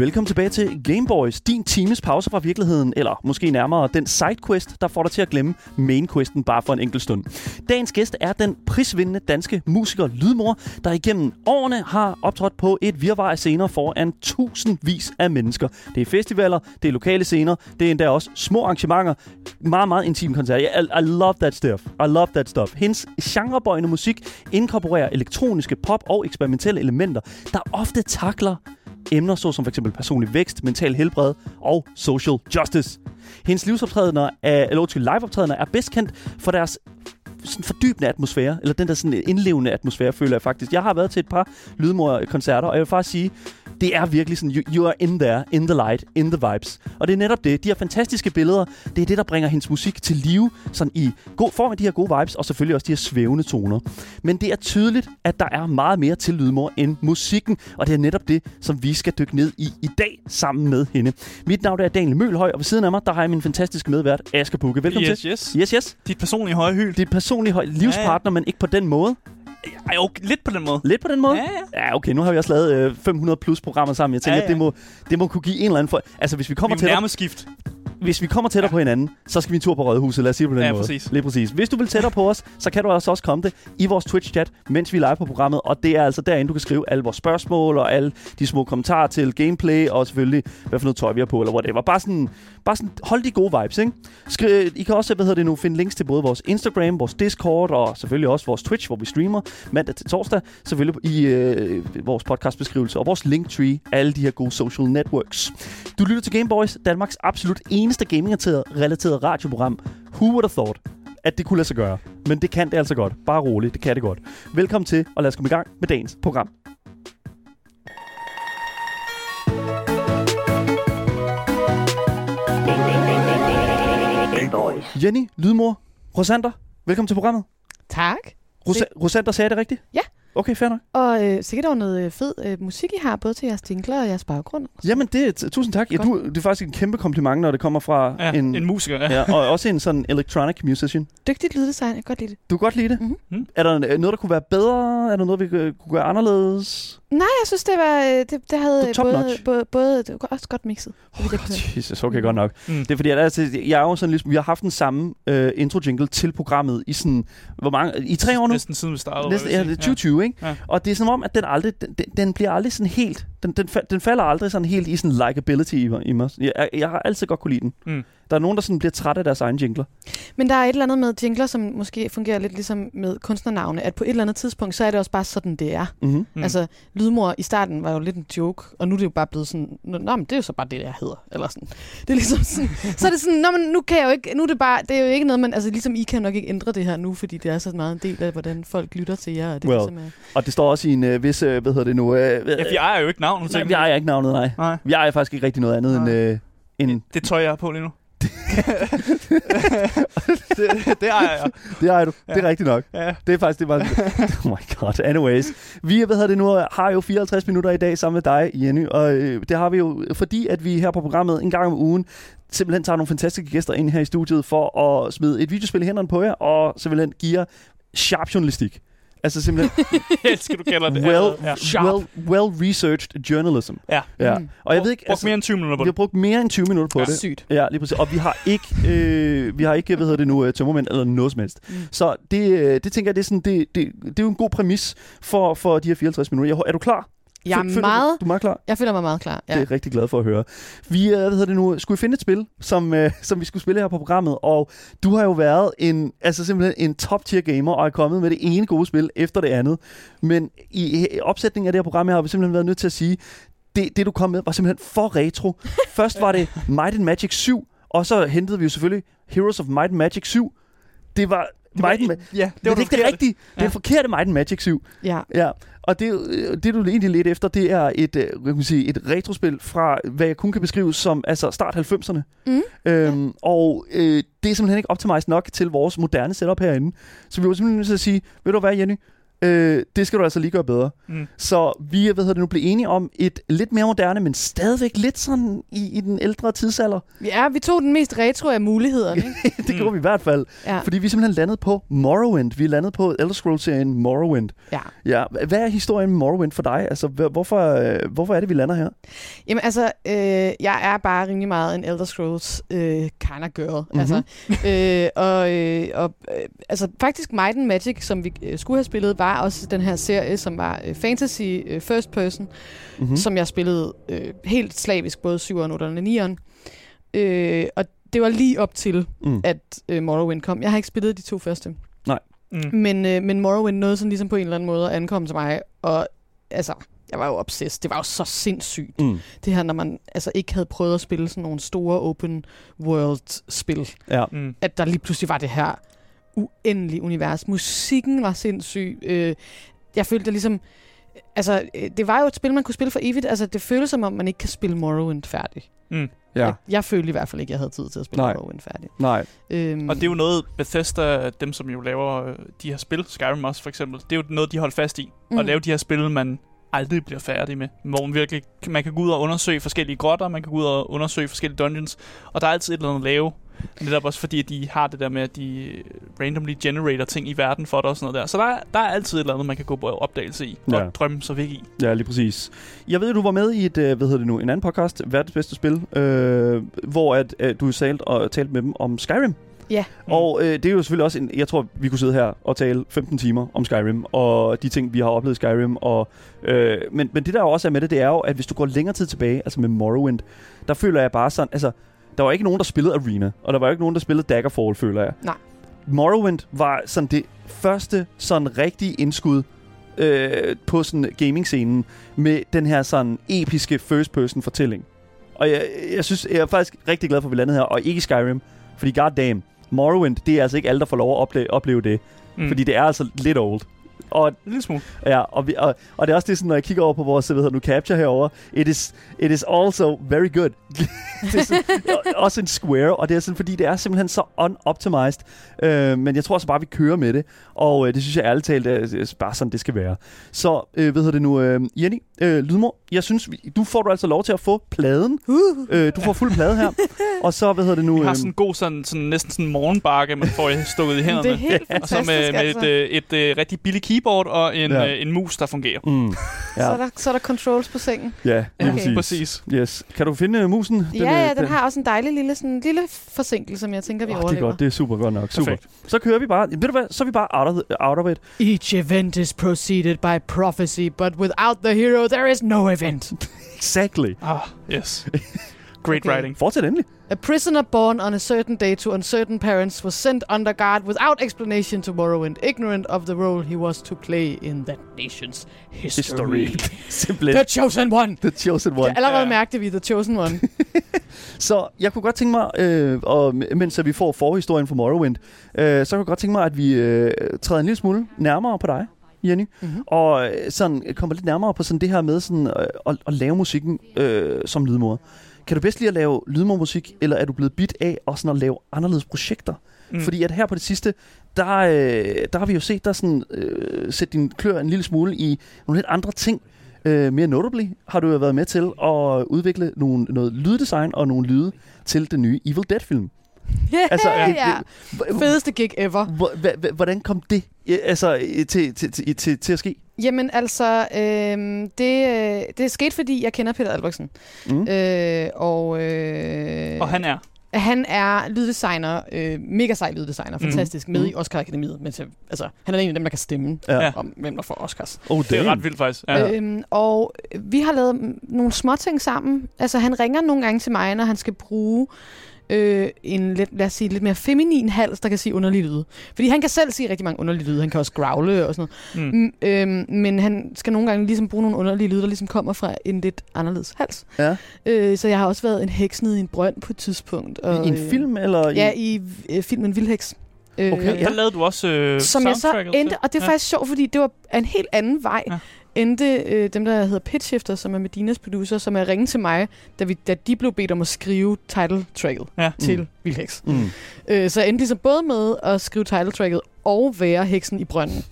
Velkommen tilbage til Gameboys, din times pause fra virkeligheden, eller måske nærmere den sidequest, der får dig til at glemme mainquesten bare for en enkelt stund. Dagens gæst er den prisvindende danske musiker Lydmor, der igennem årene har optrådt på et virvar af scener foran tusindvis af mennesker. Det er festivaler, det er lokale scener, det er endda også små arrangementer, meget, meget intime koncerter. I, I love that stuff. I love that stuff. Hendes genrebøjende musik inkorporerer elektroniske pop og eksperimentelle elementer, der ofte takler emner såsom f.eks. personlig vækst, mental helbred og social justice. Hendes livsoptrædener er, eller undskyld, liveoptrædener er bedst kendt for deres sådan fordybende atmosfære, eller den der sådan indlevende atmosfære, føler jeg faktisk. Jeg har været til et par lydmor-koncerter, og jeg vil faktisk sige, det er virkelig sådan, you, you are in there, in the light, in the vibes. Og det er netop det. De her fantastiske billeder, det er det, der bringer hendes musik til live, sådan i god form af de her gode vibes, og selvfølgelig også de her svævende toner. Men det er tydeligt, at der er meget mere til Lydmor end musikken, og det er netop det, som vi skal dykke ned i i dag sammen med hende. Mit navn er Daniel Mølhøj, og ved siden af mig, der har jeg min fantastiske medvært, Asger Bukke. Velkommen Yes, til. yes. Yes, yes. Dit personlige høje hyld. Dit personlige høj livspartner, men ikke på den måde. Ej, okay, lidt på den måde. Lidt på den måde? Ja, ja. Ja, okay, nu har vi også lavet øh, 500 plus programmer sammen. Jeg tænker, Ja, ja, ja. ja. Det, må, det må kunne give en eller anden... For... Altså, hvis vi kommer Vi til er nærmest skift. Hvis vi kommer tættere ja. på hinanden, så skal vi en tur på Rådhuset. Lad os sige det på den Ja, måde. præcis. Lige præcis. Hvis du vil tættere på os, så kan du altså også komme det i vores Twitch-chat, mens vi er live på programmet. Og det er altså derinde, du kan skrive alle vores spørgsmål og alle de små kommentarer til gameplay, og selvfølgelig, hvad for noget tøj vi har på, eller whatever. Bare sådan, bare sådan hold de gode vibes, ikke? Skriv, I kan også, hvad hedder det nu, finde links til både vores Instagram, vores Discord, og selvfølgelig også vores Twitch, hvor vi streamer mandag til torsdag. Selvfølgelig i øh, vores podcastbeskrivelse, og vores linktree, alle de her gode social networks. Du lytter til Gameboys, Danmarks absolut eneste gaming-relateret radioprogram. Who would have thought, at det kunne lade sig gøre? Men det kan det altså godt. Bare roligt, det kan det godt. Velkommen til, og lad os komme i gang med dagens program. Jenny, Lydmor, Rosander, velkommen til programmet. Tak. Rosa- Rosander sagde det rigtigt? Ja. Okay, fair nok. Og øh, sikkert over noget øh, fed øh, musik, I har, både til jeres jingler og jeres baggrund. Jamen, det, er- tusind tak. Ja, du, det er faktisk en kæmpe kompliment, når det kommer fra Ja, en, en musiker. Ja. ja, og også en sådan electronic musician. Dygtigt lyddesign, jeg kan godt lide det. Du kan godt lide det. Mhm. Mhm. Er der noget, der kunne være bedre? Er der noget, vi øh, kunne gøre anderledes? Nej, jeg synes, det var øh, det, det havde Det både, notch. både, både, det var også godt mixet. så Oh, høre. Jesus, okay, godt nok. Mm. Det er fordi, at altså, jeg er jo sådan ligesom, vi har haft den samme øh, intro-jingle til programmet i sådan, hvor mange, i tre år nu? Næsten siden vi startede. Næste, vil jeg ja, sige. det er 2020, ikke? Ja. Og det er som om, at den aldrig, den, den, den bliver aldrig sådan helt, den, den, den falder aldrig sådan helt i sådan likability i, mig- i mig. Jeg, jeg, jeg har altid godt kunne lide den. Mm. Der er nogen, der sådan bliver træt af deres egen jingler. Men der er et eller andet med jingler, som måske fungerer lidt ligesom med kunstnernavne, at på et eller andet tidspunkt, så er det også bare sådan, det er. Mm-hmm. Mm. Altså, Lydmor i starten var jo lidt en joke, og nu er det jo bare blevet sådan, nå, men det er jo så bare det, jeg hedder. Eller sådan. Det er ligesom sådan, så er det sådan, nå, men nu kan jeg jo ikke, nu er det bare, det er jo ikke noget, man, altså ligesom I kan nok ikke ændre det her nu, fordi det er så meget en del af, hvordan folk lytter til jer, og det Well, ligesom er, Og det står også i en øh, vis, øh, hvad hedder det nu? Øh, Ja, vi ejer jo ikke navnet. nej, vi ejer ikke navnet, nej. Nej. Vi ejer faktisk ikke rigtig noget andet end, øh, end Det tøj, jeg har på lige nu. det, det ejer jeg. det ejer du. Ja. Det er rigtigt nok. Ja. Det er faktisk, det var... oh my god. Anyways. Vi, hvad hedder det nu, har jo 54 minutter i dag sammen med dig, Jenny. Og øh, det har vi jo, fordi at vi her på programmet en gang om ugen simpelthen tager nogle fantastiske gæster ind her i studiet for at smide et videospil i hænderne på jer, og simpelthen give jer sharp journalistik. Altså simpelthen Jeg elsker, du kalder det. well, Ja. well, well-researched journalism. Ja. Ja. Mm. Og jeg ved ikke, Brugt mere end 20 minutter på vi har det. brugt mere end 20 minutter på Ja. det. sygt. Ja, lige præcis. Og vi har ikke, øh, vi har ikke hvad hedder det nu, øh, tømmermænd eller noget som helst. Mm. Så det, øh, det tænker jeg, det er, sådan, det, det, det er jo en god præmis for, for de her 54 minutter. Jeg, er du klar? Jeg Føl- føler er meget, Du, du er meget klar? jeg føler mig meget klar. Ja. Det er jeg rigtig glad for at høre. Vi øh, hvad hedder det nu, skulle finde et spil, som, øh, som vi skulle spille her på programmet, og du har jo været en, altså simpelthen en top-tier gamer, og er kommet med det ene gode spil efter det andet. Men i, opsætningen af det her program, her, har vi simpelthen været nødt til at sige, det, det du kom med, var simpelthen for retro. Først var det Might and Magic 7, og så hentede vi jo selvfølgelig Heroes of Might and Magic 7. Det var... Det Might Ma- ja, det det var er ikke det rigtige. Det er Ja. det forkerte Might and Magic 7. ja. Ja, og det, øh, det du egentlig lidt efter, det er et, øh, hvad kan sige, et retrospil fra, hvad jeg kun kan beskrive som altså start 90'erne. Mm. Øhm, Og øh, det er simpelthen ikke optimized nok til vores moderne setup herinde. Så vi var simpelthen nødt til at sige, ved du hvad Jenny, Øh, det skal du altså lige gøre bedre. Mm. Så vi hvad hedder det nu, blive enige om et lidt mere moderne, men stadigvæk lidt sådan i, i den ældre tidsalder. Ja, vi tog den mest retro af mulighederne. Ikke? det gjorde vi i hvert fald. Ja. Fordi vi simpelthen landet på Morrowind. Vi er landet på Elder Scrolls-serien Morrowind. ja. Ja, hvad er historien med Morrowind for dig? Altså, hvorfor, øh, hvorfor er det, vi lander her? Jamen altså, øh, jeg er bare rimelig meget en Elder Scrolls øh, kind of girl. Mhm. Altså, øh, og øh, og øh, altså, faktisk Might and Magic, som vi øh, skulle have spillet, var også den her serie, som var øh, fantasy øh, first person, Mm-hmm. mm. som jeg spillede øh, helt slavisk, både 7'eren, 8'eren og 9'eren. Øh, og det var lige op til, Mm. at øh, Morrowind kom. Jeg har ikke spillet de to første. Mm. Men, øh, men Morrowind nåede sådan ligesom på en eller anden måde at ankomme til mig, og altså, jeg var jo obsessed. Det var jo så sindssygt. Mm. Det her, når man altså ikke havde prøvet at spille sådan nogle store open world-spil. Ja. Mm. At der lige pludselig var det her uendelige univers. Musikken var sindssyg. Øh, jeg følte det ligesom... Altså, øh, det var jo et spil, man kunne spille for evigt. Altså, det føltes som om, man ikke kan spille Morrowind færdig. Mm. Ja, Jeg, jeg følte i hvert fald ikke, at jeg havde tid til at spille Nej. Morrowind færdig. nej. Øhm, Og det er jo noget, Bethesda, dem som jo laver de her spil, Skyrim også for eksempel, det er jo noget, de holder fast i. Mm. At lave de her spil, man aldrig bliver færdig med. Hvor man virkelig, man kan gå ud og undersøge forskellige grotter, man kan gå ud og undersøge forskellige dungeons, og der er altid et eller andet at lave. Netop også fordi, at de har det der med, at de randomly generator ting i verden for dig og sådan noget der. Så der, er- der er altid et eller andet, man kan gå på opdagelse i og Ja. drømme sig væk i. Ja, lige præcis. Jeg ved, at du var med i et, øh, hvad hedder det nu, en anden podcast, Verdens Bedste Spil, øh, hvor at, øh, du talt og talt med dem om Skyrim. Ja. Mm. Og øh, det er jo selvfølgelig også, en, jeg tror, vi kunne sidde her og tale 15 timer om Skyrim, og de ting, vi har oplevet i Skyrim. Og, øh, men, men det der jo også er med det, det er jo, at hvis du går længere tid tilbage, altså med Morrowind, der føler jeg bare sådan, altså, der var ikke nogen, der spillede Arena, og der var ikke nogen, der spillede Daggerfall, føler jeg. Nej. Morrowind var sådan det første sådan rigtige indskud øh, på sådan gaming-scenen med den her sådan episke first-person fortælling. Og jeg, jeg synes, jeg er faktisk rigtig glad for, at vi landede her, og ikke i Skyrim, fordi goddamn, Morrowind, det er altså ikke alle, der får lov at opleve, opleve det, mm. fordi det er altså lidt old. Og, En lille smule. ja, og, vi, og, og det er også det, sådan, når jeg kigger over på vores hvad hedder nu, capture herover, it is, it is also very good. det er sådan, også en square, og det er sådan, fordi det er simpelthen så unoptimized. Øh, men jeg tror så bare, vi kører med det, og øh, det synes jeg ærligt talt er, er bare sådan, det skal være. Så, øh, hvad hedder det nu, øh, Jenny, øh, Lydmor, jeg synes, vi, du får du altså lov til at få pladen. Uh. Øh, du får fuld plade her. og så, hvad hedder det nu? Vi har øhm, sådan en god, sådan, sådan, næsten sådan morgenbakke, man får stukket i hænderne. Det er helt Og så med, med altså. et, øh, et, et, et rigtig billigt keyboard og en, Ja. øh, en mus, der fungerer. Mm, Så, er ja, der, så er der controls på sengen. ja, Okay. præcis. Præcis. Yes. Kan du finde uh, musen? Den, ja, ja, øh, den har også en dejlig lille, sådan, lille forsinkelse, som jeg tænker, vi Åh, det er overlever. godt, det er super godt nok. Super. Perfekt. Så kører vi bare. Ved du hvad, så er vi bare out of, out of it. Each event is preceded by prophecy, but without the hero, there is no event. Exactly. Ah, yes. Great Okay. writing. Fortsæt endelig. A prisoner born on a certain day to uncertain parents was sent under guard without explanation to Morrowind, ignorant of the role he was to play in that nation's history. Simpelthen. the Chosen One! The chosen one. Ja, allerede Ja. mærkte vi The Chosen One. Så jeg kunne godt tænke mig, øh, og mens at vi får forhistorien for Morrowind, øh, så kunne jeg godt tænke mig, at vi øh, træder en lille smule nærmere på dig, Jenny. mm-hmm. Og øh, sådan kommer lidt nærmere på sådan det her med sådan, øh, at, at lave musikken øh, som lydmor. Kan du bedst lide at lave lydmormusik, eller er du blevet bit af og sådan at lave anderledes projekter? Mm. Fordi at her på det sidste, der, øh, der har vi jo set dig sådan, øh, sætte din klør en lille smule i nogle lidt andre ting. Øh, mere notably har du jo været med til at udvikle nogle, noget lyddesign og nogle lyde til den nye Evil Dead-film. Altså, ja, det- Fedeste gig ever. Hvordan kom det øh, altså, til, til, til, til, til at ske? Jamen altså, øhm, det, øh, det skete, fordi jeg kender Peter Albertsen. Mm. Øh, og, øh, Og han er. han er lyddesigner, øh, mega sej lyddesigner, Mhm. fantastisk, med Mhm. i Oscar-akademiet. Men til, altså, han er en af dem, der kan stemme Ja. Om, hvem der får Oscars. Oh, Det er ret vildt faktisk. Ja. Øhm, og vi har lavet mm, nogle små ting sammen. Altså, han ringer nogle gange til mig, når han skal bruge øh, en lidt, lad os sige, lidt mere feminin hals, der kan sige underlige lyde. Fordi han kan selv sige rigtig mange underlige lyde. Han kan også growle og sådan noget. Mm. Mm, øhm, men han skal nogle gange ligesom bruge nogle underlige lyde, der ligesom kommer fra en lidt anderledes hals. Ja. Øh, så jeg har også været en heks nede i en brønd på et tidspunkt. Og, I en øh, film, eller? Ja, i... øh, filmen Vildheks. Øh, Okay, Der ja. lavede du også øh, som jeg så endte, og det er ja. faktisk sjovt, fordi det var en helt anden vej, Ja. Endte øh, dem, der hedder Pitch Shifter, som er Medinas producer, som er ringe til mig, da, vi, da de blev bedt om at skrive title tracket Ja. til mm. Vildheks. Mm. Øh, så jeg endte ligesom både med at skrive title tracket og være heksen i brønden.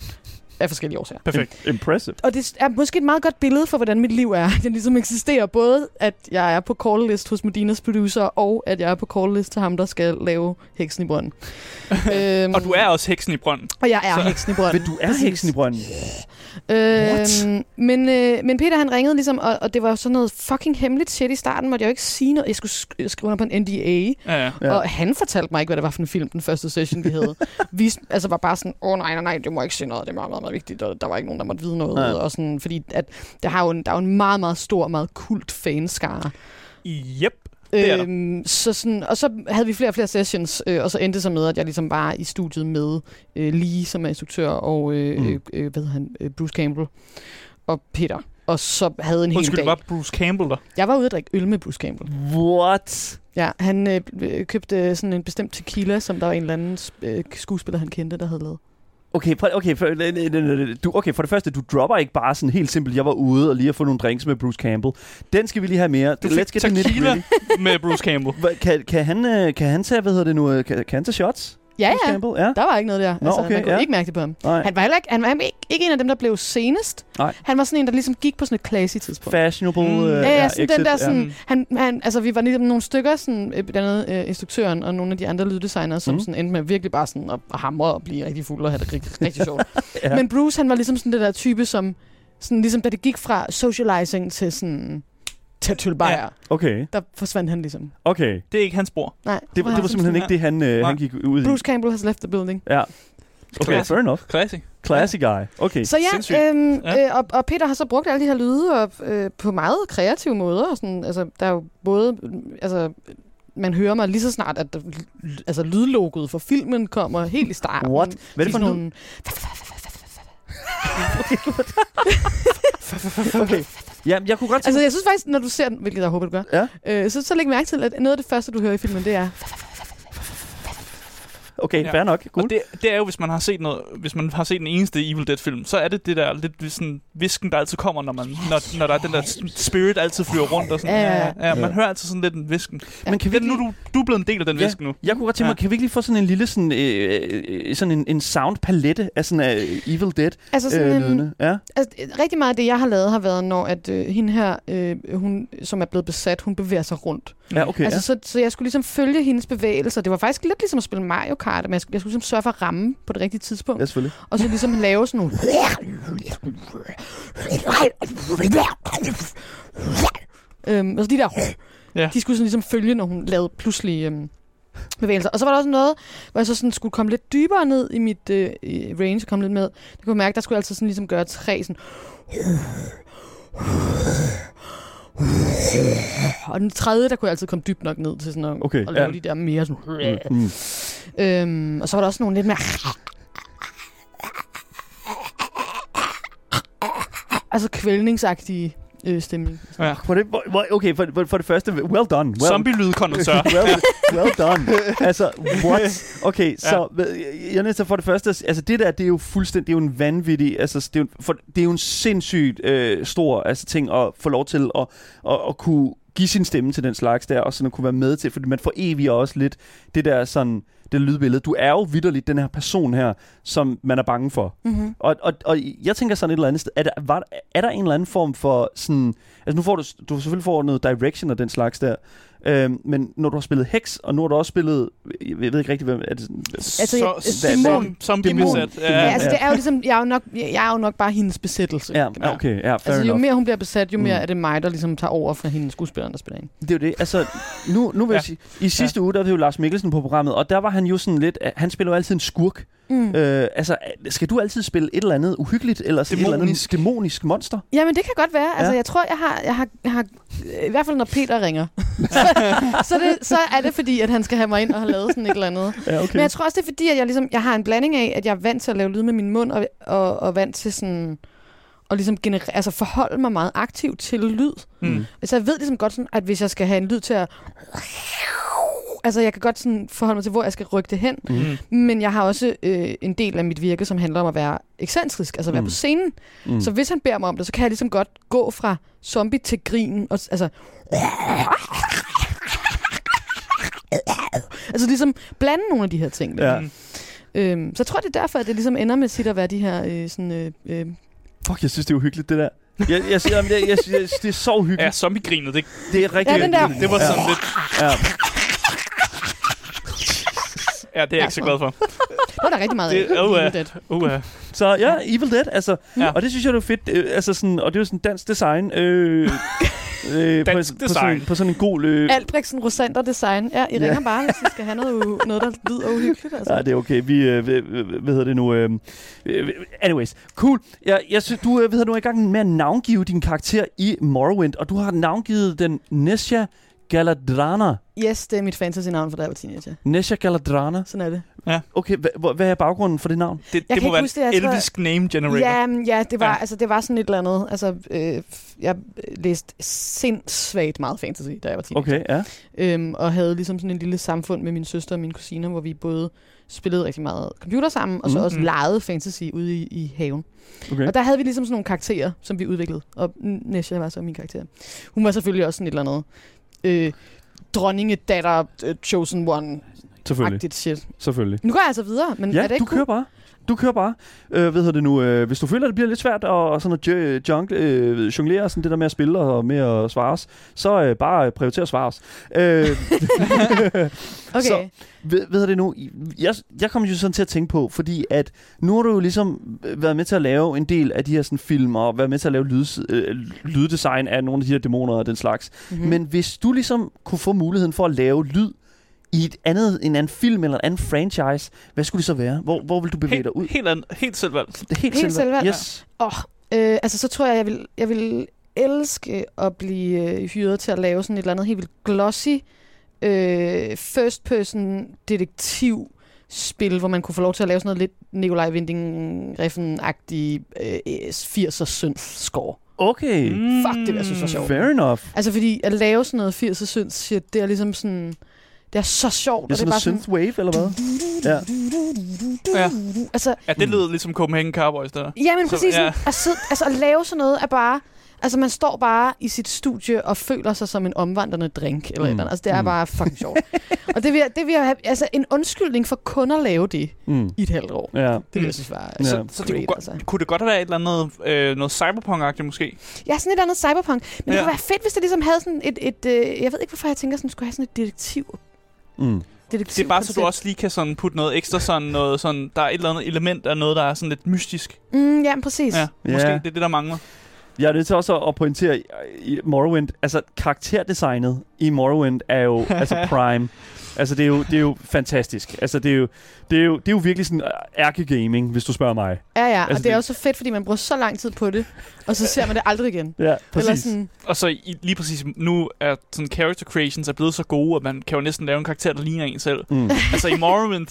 Af forskellige årsager. Perfekt. Impressive. Og det er måske et meget godt billede for, hvordan mit liv er. Jeg ligesom eksisterer både, at jeg er på call list hos Medinas producer, og at jeg er på call list til ham, der skal lave Heksen i Brønden. øhm, Og du er også heksen i brønden. Og jeg er Så- Heksen i Brønden. Men du er heksen i brønden. Øhm, men, øh, men Peter han ringede ligesom, og, og det var sådan noget fucking hemmeligt shit i starten, måtte jeg jo ikke sige noget. Jeg skulle sk- skrive under på en NDA, Ja, ja. Og han fortalte mig ikke, hvad det var for en film, den første session, vi havde. vi altså var bare sådan, åh oh, nej, nej, nej, det må ikke sige noget, det er meget, meget, meget vigtigt, og der var ikke nogen, der måtte vide noget. Nej. Og sådan, fordi at, der, har jo en, der er jo en meget, meget stor, meget kult fanskare. Yep. Det er der. Øhm, så sådan, og så havde vi flere og flere sessions, øh, og så endte det så med, at jeg ligesom var i studiet med øh, Lee, som er instruktør, og øh, Mm. mm. øh, hvad hedder han, øh, Bruce Campbell og Peter. Og så havde en hel Undskyld, dag. var Bruce Campbell der? Jeg var ude at drikke øl med Bruce Campbell. What? Ja, han øh, øh, købte sådan en bestemt tequila, som der var en eller anden øh, skuespiller, han kendte, der havde lavet. Okay, for, okay, for, du, okay, for det første, du dropper ikke bare sådan helt simpelt, jeg var ude og lige har fået nogle drinks med Bruce Campbell. Den skal vi lige have mere. Du Let's get tequila med Bruce Campbell. Kan, kan, han, øh, kan han tage, hvad hedder det nu, øh, kan, kan han tage shots? Ja, ja. Campbell? Ja. Der var ikke noget der. Nå, altså, okay, man kunne ja. ikke mærke det på ham. Nej. Han var heller ikke, han var ikke, ikke en af dem, der blev senest. Nej. Han var sådan en, der ligesom gik på sådan et classy tidspunkt. Fashionable. Mm. øh, Ja, ja, sådan exit, den der sådan, Mm. han, han, altså vi var ligesom nogle stykker, sådan, øh, blandt andet øh, instruktøren og nogle af de andre lyddesignere, som Mm. sådan endte med virkelig bare sådan at, at hamre og blive rigtig fuld og have det rigtig, rigtig sjovt. Ja. ja. Men Bruce, han var ligesom sådan det der type, som sådan ligesom da det gik fra socializing til sådan til tølbejer, Ja. Okay, der forsvandt han ligesom. okay. Det er ikke hans bror. Nej, Det, var- det var simpelthen ikke det, han, øh, han gik ud i. Bruce Campbell has left the building. Ja. Okay, Classic. fair enough. Classic. Classy guy. Okay. Så ja, Sindssygt. øhm, Ja. Øh, og, og Peter har så brugt alle de her lyde og, øh, på meget kreative måder. Og sådan, altså, der er jo både... Altså, man hører mig lige så snart, at der, altså, lydlogoet for filmen kommer helt i starten. What? Hvad er det for nogle... Okay. Ja, jeg kunne godt tænke... Altså, jeg synes faktisk, når du ser den, hvilket jeg håber, du gør, Ja. øh, så, så læg mærke til, at noget af det første, du hører i filmen, det er... Okay, Ja. fair nok. Cool. Og det, det er jo, hvis man har set noget, hvis man har set den eneste Evil Dead film, så er det det der lidt sådan visken, der altid kommer, når, man, når, når der er den der spirit altid flyver rundt. Og sådan. Ja, ja, ja, man ja. hører altid sådan lidt en visken. Men kan vi nu, du, du er blevet en del af den Ja. visken nu. Jeg kunne godt tænke mig, Ja. kan vi ikke lige få sådan en lille sådan, øh, øh, sådan en, en soundpalette af sådan uh, Evil Dead Altså sådan øh, en? Ja. Altså, rigtig meget af det, jeg har lavet, har været, når at, øh, hende her, øh, hun, som er blevet besat, hun bevæger sig rundt. Ja, okay. Altså, så, så jeg skulle ligesom følge hendes bevægelser. Det var faktisk lidt ligesom at spille Mario Kart, men jeg skulle, jeg skulle ligesom sørge for at ramme på det rigtige tidspunkt. ja. ja, selvfølgelig. Og så ligesom lave sådan nogle... øhm, altså de der... Ja. De skulle sådan ligesom følge, når hun lavede pludselig øhm, bevægelser. Og så var der også noget, hvor jeg så sådan skulle komme lidt dybere ned i mit øh, range, komme lidt med. Der kunne jeg mærke, der skulle jeg altså sådan ligesom gøre tre sådan... Og den tredje, der kunne jeg altid komme dybt nok ned til sådan at, Okay, at lave ja. de der mere sådan... Mm. Øhm, og så var der også nogle lidt mere... Altså kvælningsagtige øh, stemning. Ja. For det, hvor- okay, for, for, for det første, well done. Well, Zombie-lydkondensør. well, well done. altså, what? Okay, så ja. jeg er nødt til for det første, altså det der, det er jo fuldstændig, det er jo en vanvittig, altså det er jo, for, det er jo en sindssygt øh, stor altså, ting at få lov til at, at, at kunne give sin stemme til den slags der, og sådan at kunne være med til, fordi man får evigt også lidt det der sådan, det lydbillede. Du er jo vidderligt den her person her, som man er bange for. Mm-hmm. Og, og, og jeg tænker sådan et eller andet sted, er der, var, er der en eller anden form for sådan, altså nu får du, du selvfølgelig får noget direction og den slags der, øhm, men når du har spillet Hex, og nu har du også spillet, jeg ved ikke rigtig, hvem er det Altså, jeg- Så, dæmon. zombie Dæmon. besat. Ja, Ja, altså ja. det er jo ligesom, jeg er jo nok, jeg er jo nok bare hendes besættelse. ja, ja, okay, ja, fair Altså, jo enough. mere hun bliver besat, jo mere Mm. er det mig, der ligesom tager over fra hende skuespilleren, der spiller hende. Det er jo det. Altså, nu, nu vil jeg Ja. sige, i sidste uge, der var det jo Lars Mikkelsen på programmet, og der var han jo sådan lidt, han spiller jo altid en skurk. Mm. Øh, altså, skal du altid spille et eller andet uhyggeligt, eller sådan et eller andet Dæmonisk. monster? Jamen, det kan godt være. Altså, Ja. jeg tror, jeg har, jeg har, jeg har i hvert fald når Peter ringer, så, så, det, så er det fordi, at han skal have mig ind og have lavet sådan et eller andet. Ja, okay. Men jeg tror også, det er fordi, at jeg, ligesom, jeg har en blanding af, at jeg er vant til at lave lyd med min mund, og, og, og vant til sådan og ligesom genere, altså forholde mig meget aktivt til lyd. Mm. Altså jeg ved ligesom godt, sådan, at hvis jeg skal have en lyd til at... Altså jeg kan godt sådan forholde mig til, hvor jeg skal rykke det hen. Mm. Men jeg har også øh, en del af mit virke, som handler om at være ekscentrisk, altså at være Mm. på scenen. Mm. Så hvis han beder mig om det, så kan jeg ligesom godt gå fra zombie til grin. Og, altså, altså ligesom blande nogle af de her ting. Ja. Mm. Øhm, så jeg tror, det er derfor, at det ligesom ender med sit at være de her øh, sådan... Øh, øh, Fuck, jeg synes, det er uhyggeligt, det der. Jeg, jeg, jeg, jeg, jeg, jeg, jeg, det er så Ja, uhyggeligt. zombie-grinet, det, Det er rigtig Ja, den der- det var ja. sådan lidt... Ja. Ja, det er jeg ikke så glad for. det var der rigtig meget Det- af. oh, Evil ja. Dead. Uh, uh. Så ja, Evil Dead, altså. Ja. Og det synes jeg, det er fedt. Øh, altså sådan, og det er jo sådan dansk design. Øh, øh, Dansk på, På sådan, design. på sådan en god... Øh, Albrechtsen Rosander Design. Ja, I Ja. ringer bare, hvis I skal have noget, noget der lyder uhyggeligt. Altså. Ja, det er okay. Vi, øh, hvad, hvad hedder det nu? Øh, øh, anyways, cool. Jeg, jeg synes, du, øh, hedder, du er i gang med at navngive din karakter i Morrowind, og du har navngivet den Nesha Galadrana. Yes, det er mit fantasy-navn, for da jeg var teenager. Nesha Galadrana. Sådan er det. Okay, hvad, hvad er baggrunden for det navn? Det, kan det må ikke være huske det, en jeg tror- elvisk name generator. Ja, men ja, det var, Ja. ja. Altså, det var sådan et eller andet. Altså, øh, jeg læste sindssvagt meget fantasy, da jeg var teenager. Okay, ja. Øhm, og havde ligesom sådan en lille samfund med min søster og mine kusiner, hvor vi både spillede rigtig meget computer sammen, og så Mhm. også legede fantasy ude i, i haven. Okay. Og der havde vi ligesom sådan nogle karakterer, som vi udviklede. Og Nesha var så min karakter. Hun var selvfølgelig også sådan et eller andet øh, dronningedatter, øh, chosen one-agtigt Selvfølgelig. shit. Selvfølgelig. Nu går jeg altså videre, men er Ja, det ikke du cool? kører bare. Du kører bare. Øh, hvad hedder det nu? Øh, hvis du føler, at det bliver lidt svært og, og sådan at jungle, øh, jonglere sådan det der med at spille og med at svares, så øh, bare prioriter at svares. Øh, Okay. Så- ved, ved det nu? Jeg, jeg kom jo sådan til at tænke på, fordi at nu har du jo ligesom været med til at lave en del af de her sådan, film, og været med til at lave lyd, øh, lyddesign af nogle af de her dæmoner og den slags. mm-hmm. Mm. Men hvis du ligesom kunne få muligheden for at lave lyd i et andet, en anden film eller en anden franchise, hvad skulle det så være? Hvor, hvor vil du bevæge dig ud? Helt, helt, an, helt selvvalgt. Det helt, Helt selvvalgt? Yes. Oh, øh, altså, så tror jeg, jeg vil, jeg vil elske at blive øh, hyret til at lave sådan et eller andet helt vildt glossy øh, first-person detektiv spil, hvor man kunne få lov til at lave sådan noget lidt Nikolaj Winding Refn-agtig øh, 80'er synth score. Okay. Mm. Fuck, det jeg synes var sjovt. Fair enough. Altså fordi at lave sådan noget 80'er synth shit, det er ligesom sådan... Det er så sjovt. Det er sådan noget synthwave, eller hvad? Ja. Ja. Altså, Ja, det lyder ligesom Copenhagen Cowboys, der. Ja, men Så, præcis. ja. Ja. At, sidde, altså, at lave sådan noget er bare... Altså, man står bare i sit studie og føler sig som en omvandrende drink. Eller Mm. mm. eller andet. Altså, det er Mm. mm. bare fucking sjovt. og det vil, jeg- det vil have, altså, en undskyldning for kun at lave det Mm. i et halvt år. Ja. Det vil Mm. jeg synes var Ja. så, Så, så så det kunne, great, godt, altså. kunne det godt have været et eller andet øh, noget cyberpunk-agtigt måske? Ja, sådan et andet cyberpunk. Men Ja. det kunne være fedt, hvis det ligesom havde sådan et... et øh, jeg ved ikke, hvorfor jeg tænker, sådan, det skulle have sådan et detektiv. Mm. detektiv Det er bare så du også lige kan sådan putte noget ekstra sådan noget sådan, der er et eller andet element af noget, der er sådan lidt mystisk. Mm, ja, præcis. Ja, måske Ja. det er det, der mangler. Jeg er nødt til også at pointere i Morrowind, altså karakterdesignet i Morrowind er jo altså prime. Altså det er jo, det er jo fantastisk. Altså det er jo, det er jo, det er jo virkelig sådan ærkegaming, hvis du spørger mig. Ja, ja. Og Altså, det er det- også så fedt, fordi man bruger så lang tid på det, og så ser man det aldrig igen. Ja, Eller præcis. sådan, Og så i, lige præcis nu er sådan character creations er blevet så gode, at man kan jo næsten lave en karakter, der ligner en selv. Mm. altså i Morrowind,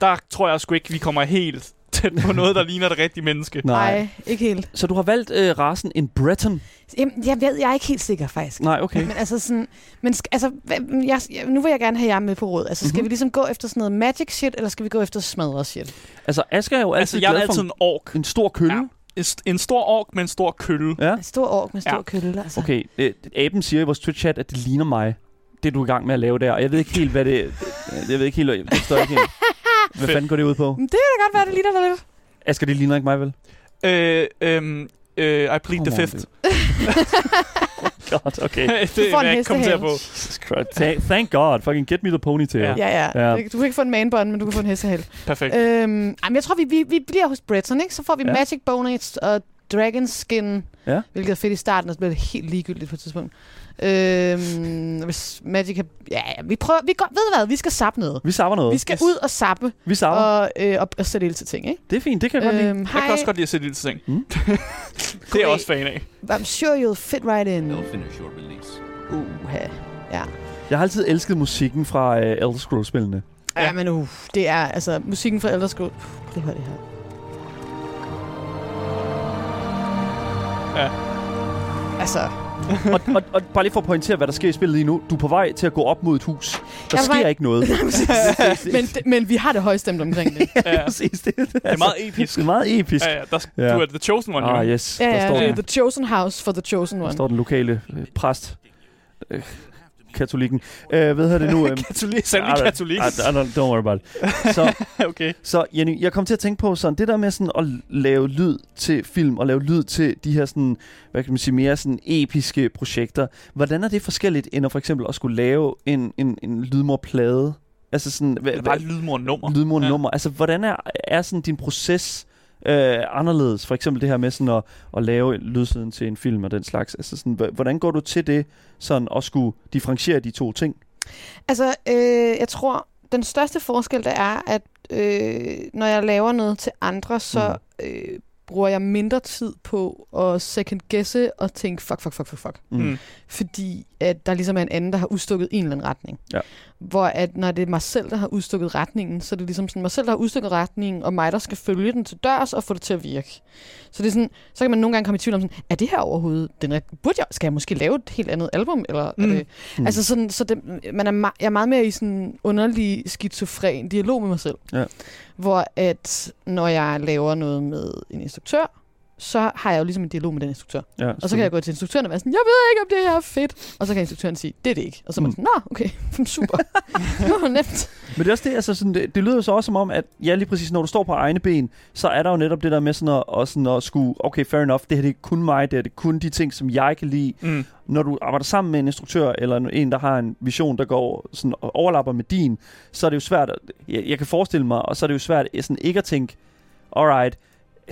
der tror jeg sgu ikke, vi kommer helt tæt på noget, der ligner et rigtigt menneske. Nej. nej, ikke helt. Så du har valgt øh, rasen en Breton? Jamen, jeg ved, jeg er ikke helt sikker, faktisk. Nej, okay. Men altså sådan, men sk- altså, hvad- jeg, jeg, nu vil jeg gerne have jer med på råd. Altså, skal Mhm. vi ligesom gå efter sådan noget magic shit, eller skal vi gå efter smadret shit? Altså Asger er jo altid Altså, jeg er glad altid for en ork. en, en stor kølle. Ja. En, st- en stor ork med en stor kølle. Ja. En stor ork med stor Ja. ja. kølle, altså. Okay, øh, aben siger i vores Twitch-chat, at det ligner mig. Det du er i gang med at lave der. Og jeg ved ikke helt, hvad det... Jeg ved ikke helt, det står ikke helt. Hvad Fedt. fanden går det ud på? Det kan da godt være, det ligner dig lidt. Asger, det ligner ikke mig, vel? Øh, øhm, øh, I plead Come the fifth. God, okay. det får vil en jeg kommentere på. Thank, thank God. Fucking get me the ponytail. Ja. Ja, ja. Ja. Du kan ikke få en manbånd, men du kan få en hestehal. Perfekt. øhm, jamen, jeg tror, vi, vi, vi bliver hos Breton, ikke? Så får vi Ja. ja. Magic Bonus og Dragon Skin, Ja. hvilket er fedt i starten, og så bliver det helt ligegyldigt på et tidspunkt. Øhm, hvis Magic har... Ja, vi prøver... Vi går, ved du hvad? Vi skal sappe noget. Vi savner noget. Vi skal Yes. ud og sappe Vi savner. og, øh, og, og sætte ild til ting, ikke? Det er fint, det kan jeg godt lide. Øhm, Jeg kan også godt lide at sætte lille ting. Mm. det er jeg også fan af. I'm sure you'll fit right in. They'll finish your release. Uha. Ja. Jeg har altid elsket musikken fra uh, Elder Scrolls-spillene. Ja. ja, men uh, det er altså musikken fra Elder Scrolls. Det hører det her. Ja. Altså, og, og, og bare lige for at pointere, hvad der sker i spillet lige nu. Du er på vej til at gå op mod et hus. Der Jeg er sker vej- ikke noget. men, men vi har det højstemt omkring det. Ja, Præcis, det, det, det er meget episk. det er meget episk. Ja, ja, der, Ja. ja. Du er the chosen one, Ah, jo. yes. Ja, der ja, står, det er den, The Chosen House for The Chosen der One. står den lokale øh, præst. Øh, katolikken. Øh, hvad hedder det nu? Øhm, Katolik, I don't- katolik. Don't, worry about it. Så, okay. så Jenny, jeg kom til at tænke på sådan, det der med sådan at lave lyd til film, og lave lyd til de her sådan, hvad kan man sige, mere sådan episke projekter. Hvordan er det forskelligt, end at for eksempel at skulle lave en, en, en lydmorplade? Altså sådan, hvad, Eller bare lydmor-nummer. lydmornummer. Ja. Altså, hvordan er, er sådan din proces øh, anderledes? For eksempel det her med sådan at, at lave lydsiden til en film og den slags. Altså sådan, hvordan går du til det, sådan at skulle differentiere de to ting? Altså, øh, jeg tror, den største forskel, der er, at øh, når jeg laver noget til andre, så øh, bruger jeg mindre tid på at second guesse og tænke, fuck, fuck, fuck, fuck, fuck. Mm. Mm. Fordi at der ligesom er en anden, der har udstukket en eller anden retning. Ja. Hvor at når det er mig selv, der har udstukket retningen, så er det ligesom sådan mig selv, der har udstukket retningen, og mig, der skal følge den til dørs og få det til at virke. Så det er sådan, så kan man nogle gange komme i tvivl om sådan, er det her overhovedet, den er, burde jeg, skal jeg måske lave et helt andet album? Eller Mm. er det, Mm. Altså sådan, så det, man er, me- jeg er meget mere i sådan underlig skizofren dialog med mig selv. Ja. Hvor at når jeg laver noget med en instruktør, så har jeg jo ligesom en dialog med den instruktør. Ja, Og så kan jeg gå til instruktøren og være sådan, jeg ved ikke, om det her er fedt. Og så kan instruktøren sige, det er det ikke. Og så er man Mm. sådan, nå, okay, super. det var nemt. Men det er også det, altså sådan, det, det lyder jo så også som om, at ja, lige præcis, når du står på egne ben, så er der jo netop det der med sådan at, og sådan at skulle, okay, fair enough, det her det er kun mig, det er det kun de ting, som jeg kan lide. Mm. Når du arbejder sammen med en instruktør, eller en, der har en vision, der går sådan og overlapper med din, så er det jo svært, at, jeg, jeg kan forestille mig, og så er det jo svært sådan ikke at tænke, alright,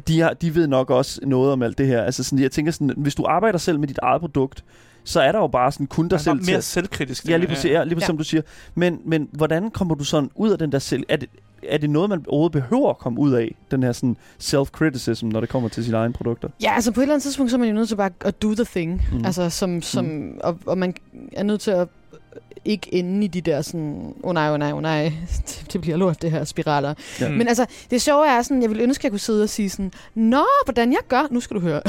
de, har, de ved nok også noget om alt det her. Altså sådan, jeg tænker sådan, hvis du arbejder selv med dit eget produkt, så er der jo bare sådan kun dig Der er selv mere til. selvkritisk. Ja, lige præcis, ja, lige præcis Ja. som du siger. Men, men hvordan kommer du sådan ud af den der selv... Er det, er det noget, man overhovedet behøver at komme ud af, den her sådan self-criticism, når det kommer til sine egne produkter? Ja, altså på et eller andet tidspunkt, så er man jo nødt til bare at do the thing. Mm. Altså som, som mm. og, og man er nødt til at ikke ende i de der sådan, oh, nej, oh, nej, oh, nej, det, bliver lort, det her spiraler. Ja. Mm. Men altså, det sjove er sådan, jeg ville ønske, at jeg kunne sidde og sige sådan, Nå, hvordan jeg gør, nu skal du høre.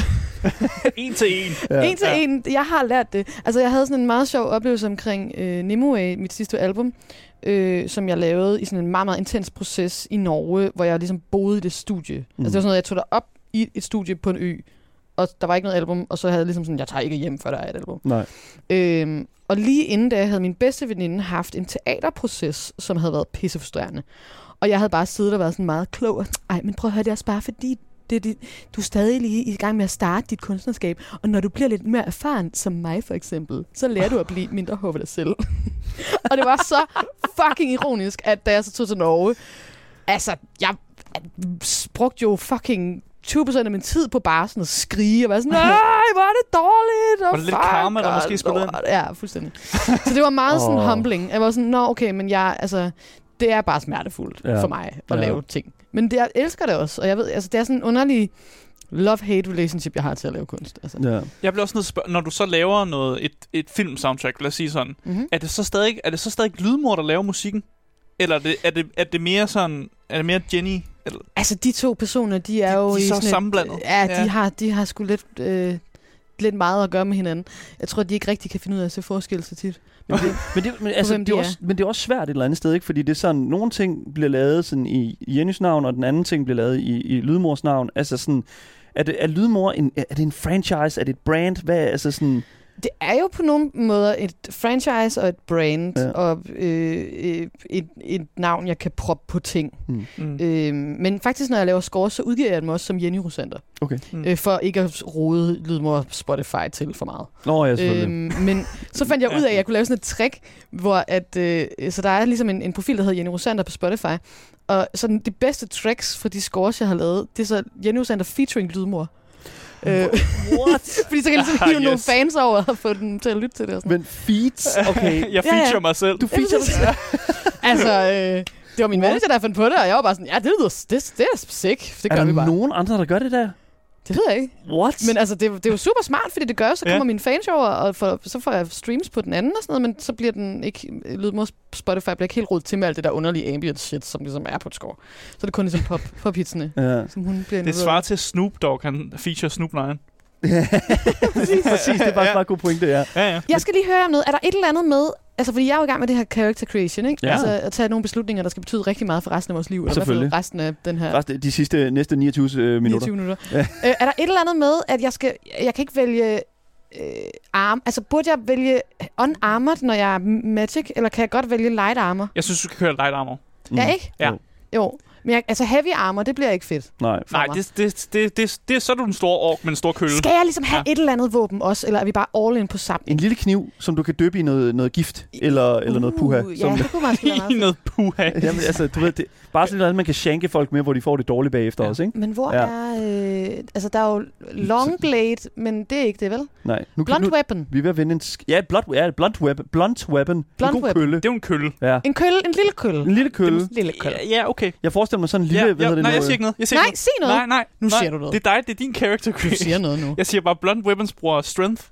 en til en. Ja. En til Ja. en, jeg har lært det. Altså, jeg havde sådan en meget sjov oplevelse omkring øh, Nimue, mit sidste album, øh, som jeg lavede i sådan en meget, meget intens proces i Norge, hvor jeg ligesom boede i det studie. Mm. Altså, det var sådan noget, jeg tog op i et studie på en ø, og der var ikke noget album, og så havde jeg ligesom sådan, jeg tager ikke hjem, før der er et album. Nej. Øhm, og lige inden da havde min bedste veninde haft en teaterproces, som havde været pissefrustrerende. Og jeg havde bare siddet og været sådan meget klog. og, Ej, men prøv at høre, det er også bare fordi, det, det, du er stadig lige i gang med at starte dit kunstnerskab. Og når du bliver lidt mere erfaren, som mig for eksempel, så lærer du at blive mindre hård ved dig selv. og det var så fucking ironisk, at da jeg så tog til Norge, altså, jeg brugte jo fucking 20% af min tid på bare sådan at skrige og være sådan, nej, hvor er det dårligt. Og Var det lidt karma, der og måske spillede lort." Ja, fuldstændig. Så det var meget sådan humbling. Jeg var sådan, nå okay, men jeg, altså, det er bare smertefuldt Ja. for mig at Ja. lave ting. Men det, jeg elsker det også, og jeg ved, altså, det er sådan en underlig love-hate relationship, jeg har til at lave kunst. Altså. Ja. Jeg bliver også nødt spørge, når du så laver noget, et, et film-soundtrack, lad os sige sådan, Mm-hmm. er det så stadig, er det så stadig lydmor, der laver musikken? Eller er det, er det, er det mere sådan, er det mere Jenny? Eller, Altså, de to personer, de er De- jo de er i så sådan et- sammenblandet. Ja, de, Ja. Har, de har sgu lidt, øh, lidt meget at gøre med hinanden. Jeg tror, de ikke rigtig kan finde ud af at se forskel så tit. Men det, Men, det, men, altså, det er også, men det er også svært et eller andet sted, ikke? Fordi det er sådan, nogle ting bliver lavet sådan i Jennys navn, og den anden ting bliver lavet i, i Lydmors navn. Altså sådan, er, det, er Lydmor en, er det en franchise? Er det et brand? Hvad er altså sådan... det er jo på nogle måder et franchise og et brand, Ja. og øh, øh, et, et navn, jeg kan proppe på ting. mm. Øh, men faktisk, når jeg laver scores, så udgiver jeg dem også som Jenny Rosenter. Okay. Mm. Øh, for ikke at rode Lydmor Spotify til for meget. Nå, ja, selvfølgelig. Øhm, men så fandt jeg ud af, at jeg kunne lave sådan et trick, hvor at, øh, så der er ligesom en, en profil, der hedder Jenny Rosander på Spotify. Og sådan de bedste tracks fra de scores, jeg har lavet, det er så Jenny Rosander featuring Lydmor. Øh, What? fordi så kan jeg ligesom Ah, hive nogle yes. fans over og få dem til at lytte til det. Og sådan. Men feeds, okay. jeg feature Ja, ja. mig selv. Du feature dig selv. altså, øh, det var min manager, der fandt på det, og jeg var bare sådan, ja, det lyder, det, det er sick. Det Er gør vi der bare. nogen andre, der gør det der? Det ved jeg ikke. What? Men altså, det, det er jo super smart, fordi det gør, så Ja. kommer mine fans over, og for, så får jeg streams på den anden og sådan noget, men så bliver den ikke, Lydmors Spotify bliver ikke helt rodet til med alt det der underlige ambient shit, som ligesom er på et skår. Så er det kun ligesom pop, pophitsene, ja. som hun bliver Det svarer til Snoop Dogg, han feature Snoop Lion. præcis, præcis. Det er faktisk Ja. bare god pointe, ja. Ja, ja. Jeg skal lige høre om noget. Er der et eller andet med, altså fordi jeg er jo i gang med det her character creation, ikke? Ja. Altså at tage nogle beslutninger, der skal betyde rigtig meget for resten af vores liv, eller Selvfølgelig. resten af den her Resten, de sidste næste 29 øh, minutter. 29 minutter. Ja. Øh, er der et eller andet med, at jeg skal, jeg kan ikke vælge øh, arm, altså burde jeg vælge unarmored, når jeg er magic, eller kan jeg godt vælge light armor? Jeg synes, du kan køre light armor. Mm. Ja, ikke? Ja. Jo. Men jeg, altså heavy armor, det bliver ikke fedt. Nej. for Nej, mig. det, det, det, det, det, så er du den store ork med en stor kølle. Skal jeg ligesom have Ja. et eller andet våben også, eller er vi bare all in på sapning? En lille kniv, som du kan dyppe i noget, noget gift, eller, eller noget puha. Uh, Som, Ja, det kunne man I noget puha. Jamen, altså, du ved, det, bare sådan noget, man kan shanke folk med, hvor de får det dårligt bagefter Ja. også, ikke? Men hvor Ja. er... Øh, altså, der er jo long blade, men det er ikke det, vel? Nej. Nu, Blunt nu, weapon. vi er ved at vinde en... Ja, blunt, ja, blunt weapon. Blunt weapon. Blunt en god weapon. kølle. Det er jo en kølle. Ja. En kølle, en lille kølle. En lille kølle. En lille kølle. Ja, ja, okay. Jeg forestiller mig sådan en lille... ja, hvad ja, det nej, nu, jeg siger øh, ikke noget. Jeg siger Nej, ikke sig noget. Nej, nej. Nu nej. siger du noget. Det er dig, det er din character Du creation. siger noget nu. Jeg siger bare, blunt weapons bruger strength.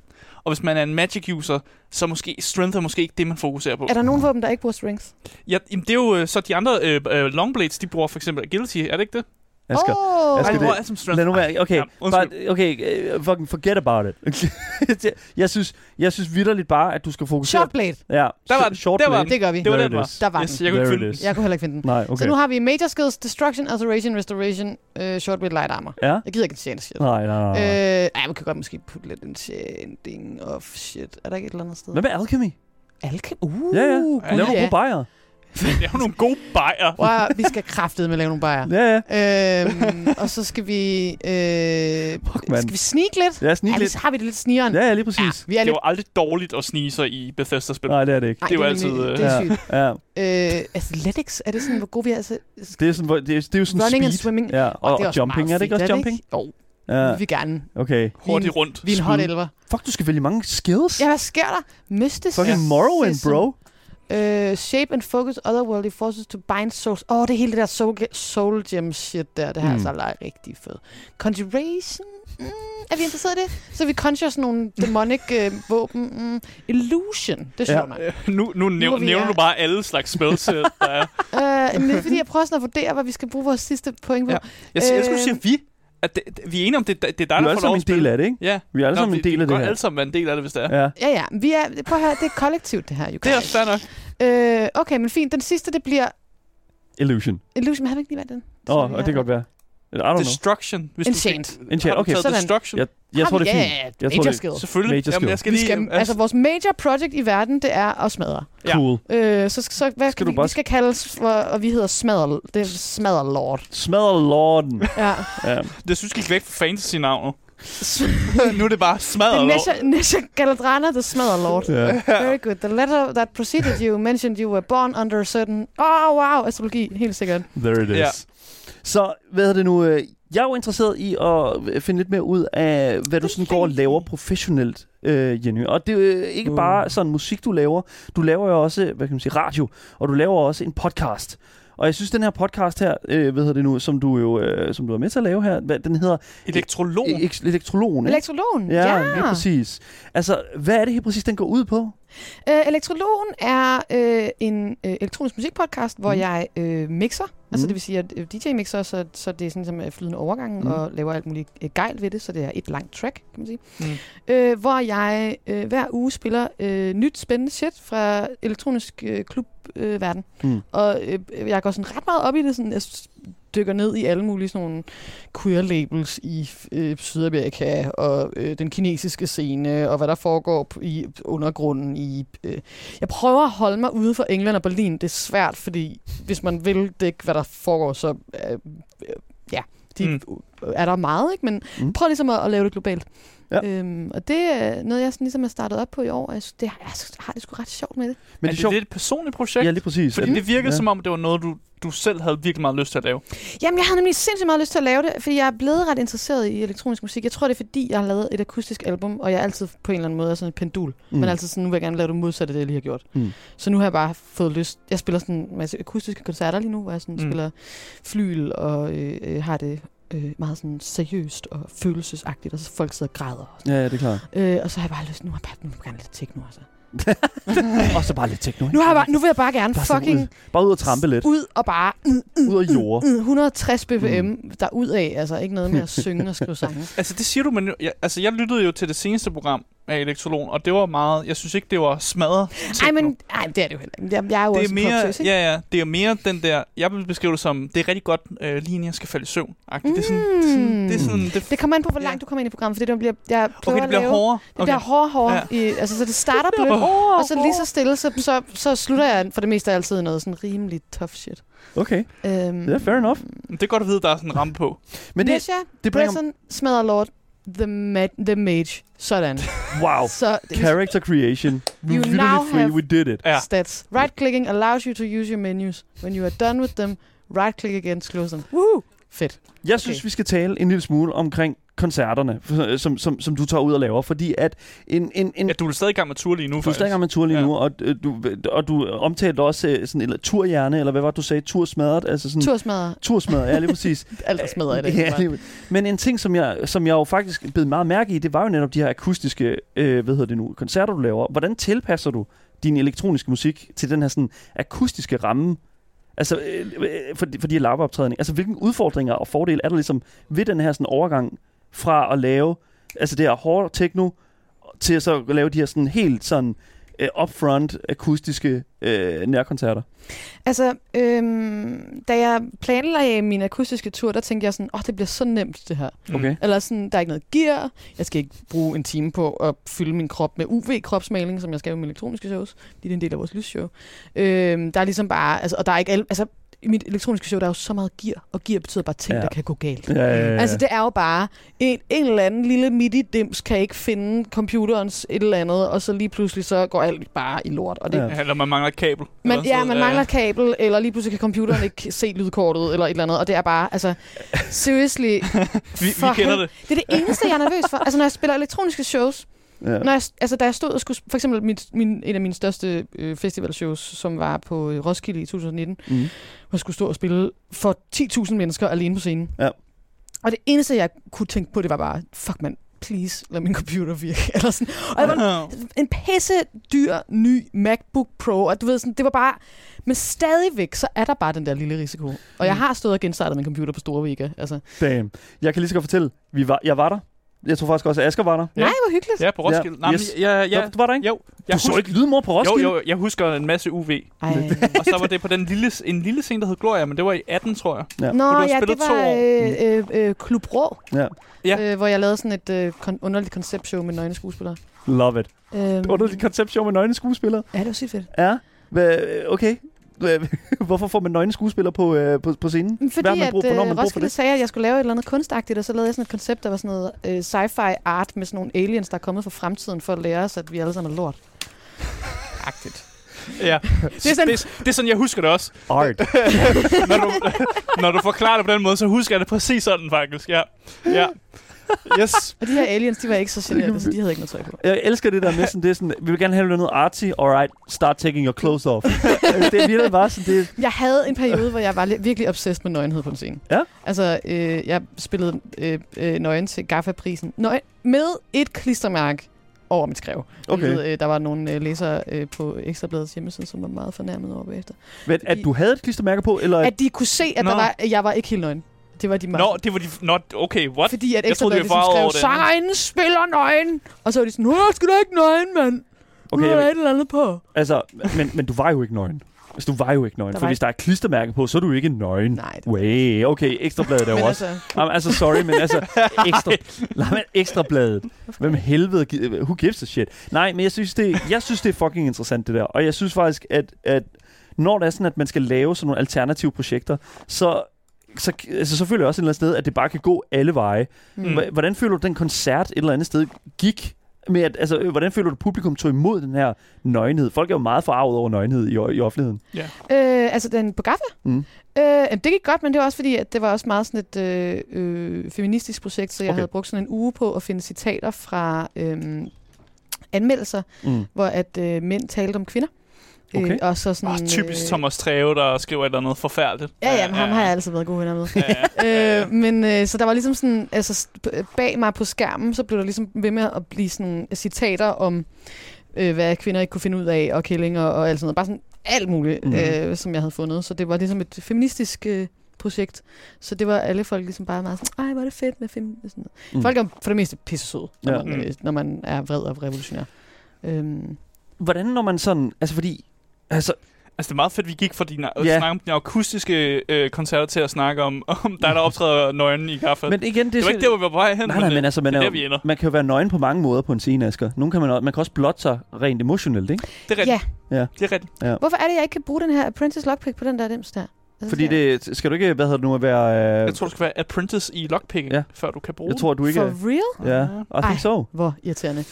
Og hvis man er en magic user, så måske strength er måske ikke det, man fokuserer på. Er der nogen våben, der ikke bruger strings? Ja, jamen, det er jo øh, så de andre øh, øh, longblades, de bruger for eksempel agility, er det ikke det? Asger. Åh, Asger, det- bruger alt som strength. Lad nu være. Okay, Ja, bare, okay, uh, fucking forget about it. jeg synes, jeg synes vidderligt bare, at du skal fokusere... Short blade. Ja, Der var den. Short Der var blade. Det gør vi. Det var den, it var. Der var yes, den. Jeg kunne ikke finde den. Jeg kunne heller ikke finde den. Nej, Så okay. nu har vi Major Skills, Destruction, Alteration, Restoration, uh, Short blade, Light Armor. Ja? Jeg gider ikke en shit. Nej, nej, nej. Øh, nej. ej, man kan godt måske putte lidt enchanting of shit. Er der ikke et eller andet sted? Hvad med alchemy? Alchem? Uh, Ja, ja. Lav nogle gode. Det er jo nogle gode bajer. Wow, vi skal kraftede med at lave nogle bajer. Ja, ja. øhm, og så skal vi... Øh, Fuck, skal vi sneak lidt? Ja, snig Ja, lidt. så har vi det lidt snigeren. Ja, ja, lige præcis. vi er Det er lidt... jo aldrig dårligt at snige sig i Bethesda-spil. Nej, det er det ikke. Nej, det er jo altid, Det er øh, sygt. Ja, Øh, athletics, er det sådan, hvor gode vi er? Altså, det er, sådan, hvor- det er, det er jo sådan running speed. and swimming. Ja, og, det er og også jumping, er det ikke også jumping? Jo, Ja, vi vil gerne. okay. Hurtigt rundt. Vi er en hot elver. Fuck, du skal vælge mange skills. Ja, hvad sker der? Mystisk. Fucking Morrowind, bro. Uh, shape and focus otherworldly forces to bind souls. Åh, oh, det er hele det der soul, soul gem shit der. Det her Mm. altså er rigtig fedt. Conjuration? Mm, er vi interesseret i det? Så vi conjure sådan nogle demonic uh, våben. Mm. Illusion. Det er Ja. sjovt nok. Øh, Nu, nu, næv- vi nævner er- du bare alle slags spells, øh, der er. Uh, men det er fordi, jeg prøver sådan at vurdere, hvad vi skal bruge vores sidste point på. Ja. Jeg, jeg du siger Øh. vi. At det, det, vi er enige om, det, det er dig, Vi der er får alle lov sammen at en del spille. af det, ikke? Ja. Vi er alle sammen en vi- del af Vi det her. alle sammen være en del af det, hvis det er. Ja. Ja, ja. Vi er, prøv at høre, det er kollektivt, det her. You Det er fair nok. Øh, okay, men fint. Den sidste, det bliver Illusion. Illusion. Men har vi ikke lige valgt den? Åh, oh, vi det kan godt være. I don't know. Destruction. Hvis Enchant. Du Enchant, har du okay. taget Sådan. Destruction? Jeg, jeg tror, vi- det er fint. ja. Jeg tror, Major det- skill. Selvfølgelig. Major Jamen, jeg skal Vi lige... skal, altså, vores major project i verden, det er at smadre. Ja. Cool. Øh, så, så hvad Skal skal du vi, bare- vi skal kaldes for, og vi hedder smadre, det er smadrelord. Smadrer lorden. Ja. Ja. Det synes jeg gik væk fra fantasy-navnet. nu er det bare smadret. Nesha, Nesha Galadrana, the smadrelord. ja. Very good. The letter that preceded you mentioned you were born under a certain... Oh, wow, astrologi, helt sikkert. There it is. Ja. Så, hvad er det nu? øh, Jeg er jo interesseret i at finde lidt mere ud af, hvad du sådan går og laver professionelt, øh, Jenny. Og det er jo ikke Uh. bare sådan musik, du laver. Du laver jo også, hvad kan man sige, radio. Og du laver også en podcast. Og jeg synes, den her podcast her, øh, hvad hedder det nu, som du jo øh, som du er med til at lave her, hvad, den hedder Elektrolog. e- Elektrologen, ikke? Elektrologen, Ja, ja. lige præcis. Altså, hvad er det helt præcis, den går ud på? Øh, Elektrologen er øh, en øh, elektronisk musikpodcast, hvor Mm. mm. jeg øh, mixer. Altså Mm. det vil sige, at øh, DJ-mixer, så, så det er sådan som er flydende overgang, Mm. og laver alt muligt øh, gejl ved det, så det er et langt track, kan man sige. Mm. Øh, hvor jeg øh, hver uge spiller øh, nyt spændende shit fra elektronisk øh, klubverden. Øh, verden. Mm. og øh, jeg går sådan ret meget op i det. Sådan, jeg dykker ned i alle mulige sådan nogle queer labels i øh, Sydamerika og øh, den kinesiske scene og hvad der foregår i undergrunden i øh. jeg prøver at holde mig ude for England og Berlin det er svært fordi hvis man vil dække hvad der foregår så øh, øh, ja de, Mm. Er der meget ikke men Mm. prøv ligesom at, at lave det globalt Ja. Øhm, og det er noget, jeg sådan ligesom har startet op på i år. og Jeg, synes, det, jeg har det sgu ret sjovt med det. Men er det det, sjovt. det et personligt projekt? Ja, lige præcis. Fordi Er det virkede ja. som om, det var noget, du, du selv havde virkelig meget lyst til at lave. Jamen, jeg havde nemlig sindssygt meget lyst til at lave det, fordi jeg er blevet ret interesseret i elektronisk musik. Jeg tror, det er fordi, jeg har lavet et akustisk album, og jeg er altid på en eller anden måde er sådan et pendul. Mm. Men altid sådan, nu vil jeg gerne lave det modsatte af det, jeg lige har gjort. Mm. Så nu har jeg bare fået lyst. Jeg spiller sådan en masse akustiske koncerter lige nu, hvor jeg sådan Mm. mm. spiller flyl og øh, øh, har det øh, meget sådan seriøst og følelsesagtigt, og så folk sidder og græder. Og, sådan. Ja, ja, det er klart. øh, og så har jeg bare lyst, nu har jeg bare, nu vil jeg gerne lidt techno, altså. Og så bare lidt techno, ikke? Nu, har jeg bare, nu vil jeg bare gerne Bare sådan fucking ud, bare ud og trampe lidt. ud og bare mm, Ud af jord. mm, 160 bpm mm. derud af. Altså ikke noget med at synge og skrive sange. Altså, det siger du, men jeg, altså, jeg lyttede jo til det seneste program, af elektrolon, og det var meget, jeg synes ikke, det var smadret. Ej, techno. men ej, det er det jo heller ikke. Jeg, jeg er jo det også er mere, poptøs, ikke? ja, ja, det er mere den der, jeg vil beskrive det som, det er rigtig godt, øh, lige inden jeg skal falde i søvn. Mm. Det er sådan, det er sådan, det er sådan, det, Det kommer an på, hvor Ja. langt du kommer ind i programmet, fordi det bliver, jeg okay, det bliver lave, hårdere. Det bliver hårdere, hårdere. Ja. I, altså, så det starter blødt, og så lige så stille, så, så, så slutter jeg for det meste altid noget sådan rimelig tough shit. Okay, Øhm, ja, fair enough. Det er godt at vide, der er sådan en ramme på. Men det, Nesha, det bringer... Bresson, smadrer Lord, The, ma- the Mage. Sådan. Wow. Så Character creation. We You now free, have- we did it. Ja. stats. Right-clicking allows you to use your menus. When you are done with them, right-click again to close them. Woo! Fedt. Jeg synes, Okay. vi skal tale en lille smule omkring koncerterne, f- som, som, som du tager ud og laver, fordi at en, en, en Ja, du er stadig i gang med tur lige nu, Du er stadig i gang med tur lige Ja. nu, og øh, du, og du omtalte også øh, sådan en turhjerne, eller hvad var det, du sagde? Tursmadret? Altså sådan, Tursmadder. Tursmadret, ja, lige præcis. Alt er smadret i dag. ja, lige, men en ting, som jeg, som jeg jo faktisk blev meget mærke i, det var jo netop de her akustiske, øh, hvad hedder det nu, koncerter, du laver. Hvordan tilpasser du din elektroniske musik til den her sådan akustiske ramme? Altså, øh, øh, for, for de her liveoptrædninger. Altså, hvilke udfordringer og fordele er der ligesom ved den her sådan overgang fra at lave, altså det her hårde techno, til at så lave de her sådan helt sådan øh, upfront akustiske øh, nærkoncerter? Altså, øhm, da jeg planlagde min akustiske tur, der tænkte jeg sådan, åh, oh, det bliver så nemt, det her. Mm. Okay. Eller sådan, der er ikke noget gear. Jeg skal ikke bruge en time på at fylde min krop med UV-kropsmaling, som jeg skal i mine elektroniske shows. Det er en del af vores lysshow. Øhm, der er ligesom bare, altså, og der er ikke alle, altså, i mit elektroniske show, der er jo så meget gear, og gear betyder bare ting, Ja. der kan gå galt. Ja, ja, ja. Altså, det er jo bare, en, en eller anden lille MIDI-dims kan ikke finde computerens et eller andet, og så lige pludselig så går alt bare i lort. Og det, Ja. eller man mangler et kabel. man, ja, man mangler et kabel, eller lige pludselig kan computeren ikke se lydkortet, eller et eller andet, og det er bare, altså, seriously, Vi, vi kender det. det er det eneste, jeg er nervøs for. Altså, når jeg spiller elektroniske shows, ja. når jeg, altså, da jeg stod og skulle... For eksempel mit, min, en af mine største øh, festivalshows, som var på øh, Roskilde i 2019, Mm. hvor jeg skulle stå og spille for 10.000 mennesker alene på scenen. Ja. Og det eneste, jeg kunne tænke på, det var bare, fuck man, please, lad min computer virke. Eller sådan. Og det var en, en pisse dyr, ny MacBook Pro, og du ved sådan, det var bare... Men stadigvæk, så er der bare den der lille risiko. Og jeg Mm. har stået og genstartet min computer på store Vega. Altså, Damn. Jeg kan lige så godt fortælle, vi var, jeg var der. Jeg tror faktisk også, at Asger var der. Ja. Nej, hvor hyggeligt. Ja, på Roskilde. Ja, Ja, yes. ja, ja, Du var der ikke? jo. Du så ikke lydmor på Roskilde? Jo, jo, jeg husker en masse UV. Ej. Og så var det på den lille, en lille scene, der hed Gloria, men det var i 18, tror jeg. Ja. Nå, ja, det var øh, øh, øh, Klub Rå, Ja. Ja. øh, hvor jeg lavede sådan et øh, kon- underligt konceptshow med nøgne skuespillere. Love it. Øhm, Underligt konceptshow med nøgne skuespillere. Ja, det var sygt fedt. Ja. Okay. Hvorfor får man nøgne skuespillere på, øh, på, på scenen? Men Hvad Fordi har man at brug for, når øh, man Roskilde det? sagde, at jeg skulle lave et eller andet kunstagtigt, og så lavede jeg sådan et koncept, der var sådan noget øh, sci-fi art med sådan nogle aliens, der er kommet fra fremtiden for at lære os, at vi alle sammen er lort. Agtigt. Ja. Det er sådan- det, det er sådan, jeg husker det også. Art. når, du, når du forklarer det på den måde, så husker jeg det præcis sådan, faktisk. Ja. Ja. Yes. Og de her aliens, de var ikke så generte, så de havde ikke noget tøj på. Jeg elsker det der med sådan, det er sådan, vi vil gerne have noget artsy, alright, start taking your clothes off. Altså, det er virkelig bare sådan, det Jeg havde en periode, hvor jeg var li- virkelig obsessed med nøgenhed på en scene. Ja. Altså, øh, jeg spillede øh, øh, nøgen til Gaffa-prisen. Nøgen med et klistermærke over mit skrev. Okay. Hvilket, øh, der var nogle øh, læsere øh, på Ekstrabladets hjemmeside, som var meget fornærmet over bagefter. Men, at du havde et klistermærke på, eller at, At de kunne se, at, Nå. der var, at jeg var ikke helt nøgen. Det var de meget. Nå, det var de... Nå, okay, what? Fordi at Ekstrabladet var ligesom skrev, sangerinden spiller nøgen. Og så var de sådan, Nå, skal du ikke nøgen, mand? Okay, nu jeg er der et eller andet på. altså, men, men du var jo ikke nøgen. Altså, du var jo ikke nøgen. Der For hvis der er klistermærke på, så er du ikke nøgen. Nej, det var Way. Okay, ekstrabladet er jo også. altså, Jamen, altså, sorry, men altså, ekstra, nej, men ekstrabladet. Hvem helvede, who gives a shit? Nej, men jeg synes, det, jeg synes, det er fucking interessant, det der. Og jeg synes faktisk, at, at når det er sådan, at man skal lave sådan nogle alternative projekter, så, så, altså, så føler jeg også et eller andet sted, at det bare kan gå alle veje. Mm. Hvordan føler du, den koncert et eller andet sted gik? Med at, altså, øh, hvordan føler du, at publikum tog imod den her nøgenhed? Folk er jo meget forarvet over nøgenhed i, i offentligheden. øh, altså den på Gaffa? Mm. Øh, det gik godt, men det var også fordi, at det var også meget sådan et øh, øh, feministisk projekt, så jeg okay. havde brugt sådan en uge på at finde citater fra øh, anmeldelser, Mm. hvor at øh, mænd talte om kvinder. Okay. Øh, og så sådan, Oh, typisk øh, Thomas Treve, der skriver et eller andet forfærdeligt. Ja, ja, men ham har jeg altid været god venner med. Ja, ja. øh, men øh, så der var ligesom sådan, altså bag mig på skærmen, så blev der ligesom ved med at blive sådan citater om, øh, hvad kvinder ikke kunne finde ud af, og kællinger og alt sådan noget. Bare sådan alt muligt, mm. øh, som jeg havde fundet. Så det var ligesom et feministisk øh, projekt. Så det var alle folk ligesom bare meget sådan, ej, hvor er det fedt med film. Sådan noget. Mm. Folk er for det meste pisse søde, når, Ja. ja. man, øh, når man er vred og revolutionær. Øhm, Hvordan når man sådan... Altså fordi... Altså, Altså, det er meget fedt, vi gik fra dine, Ja. ja. snakke om dine akustiske øh, koncerter til at snakke om, om dig, der optræder nøgen i kaffe. men igen, det, det var ikke der, hvor vi var på vej hen, Nej, nej, men øh, altså, man, det er er, der, vi ender. man kan jo være nøgen på mange måder på en scene, Asger. Nogle kan man, også, man kan også blotte sig rent emotionelt, ikke? Det er rigtigt. ja, Ja. Det er rigtigt. hvorfor er det, jeg ikke kan bruge den her Apprentice Lockpick på den der dims der? Altså, Fordi det... Skal du ikke, hvad hedder det nu, at være... Øh, Jeg tror, du skal være apprentice i lockpicking, Ja. ja. før du kan bruge jeg tror, du ikke For er... real? Ja. I think Ej. so. Hvor irriterende.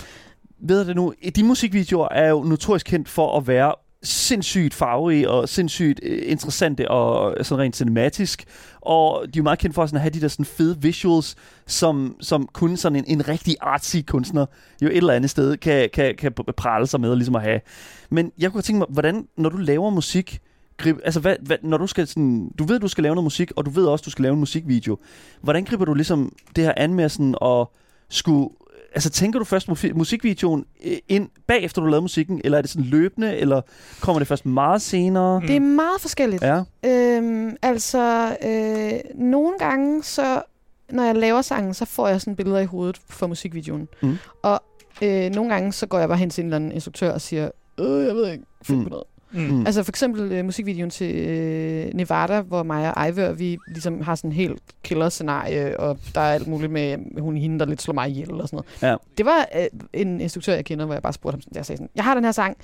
Ved det nu, de musikvideoer er jo notorisk kendt for at være sindssygt farverige og sindssygt øh, interessante og øh, sådan rent cinematisk. Og de er jo meget kendt for sådan at have de der sådan fede visuals, som, som kun sådan en, en rigtig artsy kunstner jo et eller andet sted kan, kan, kan prale sig med og ligesom at have. Men jeg kunne tænke mig, hvordan, når du laver musik, grib, altså hvad, hvad, når du skal sådan, du ved, du skal lave noget musik, og du ved også, du skal lave en musikvideo. Hvordan griber du ligesom det her an med sådan at skulle altså tænker du først musikvideoen øh, ind bagefter du lavet musikken, eller er det sådan løbende, eller kommer det først meget senere? Mm. Det er meget forskelligt. Ja. Øhm, altså, øh, nogle gange, så, når jeg laver sangen, så får jeg sådan billeder i hovedet for musikvideoen. Mm. Og øh, nogle gange, så går jeg bare hen til en eller anden instruktør og siger, øh, jeg ved ikke, find Mm. på noget. Mm. Altså for eksempel øh, musikvideoen til øh, Nevada, hvor mig og Ivor, vi ligesom har sådan en helt killer-scenarie, og der er alt muligt med hun hende, der lidt slår mig ihjel og sådan noget. Ja. Det var øh, en instruktør, jeg kender, hvor jeg bare spurgte ham, sådan, jeg sagde sådan, jeg har den her sang,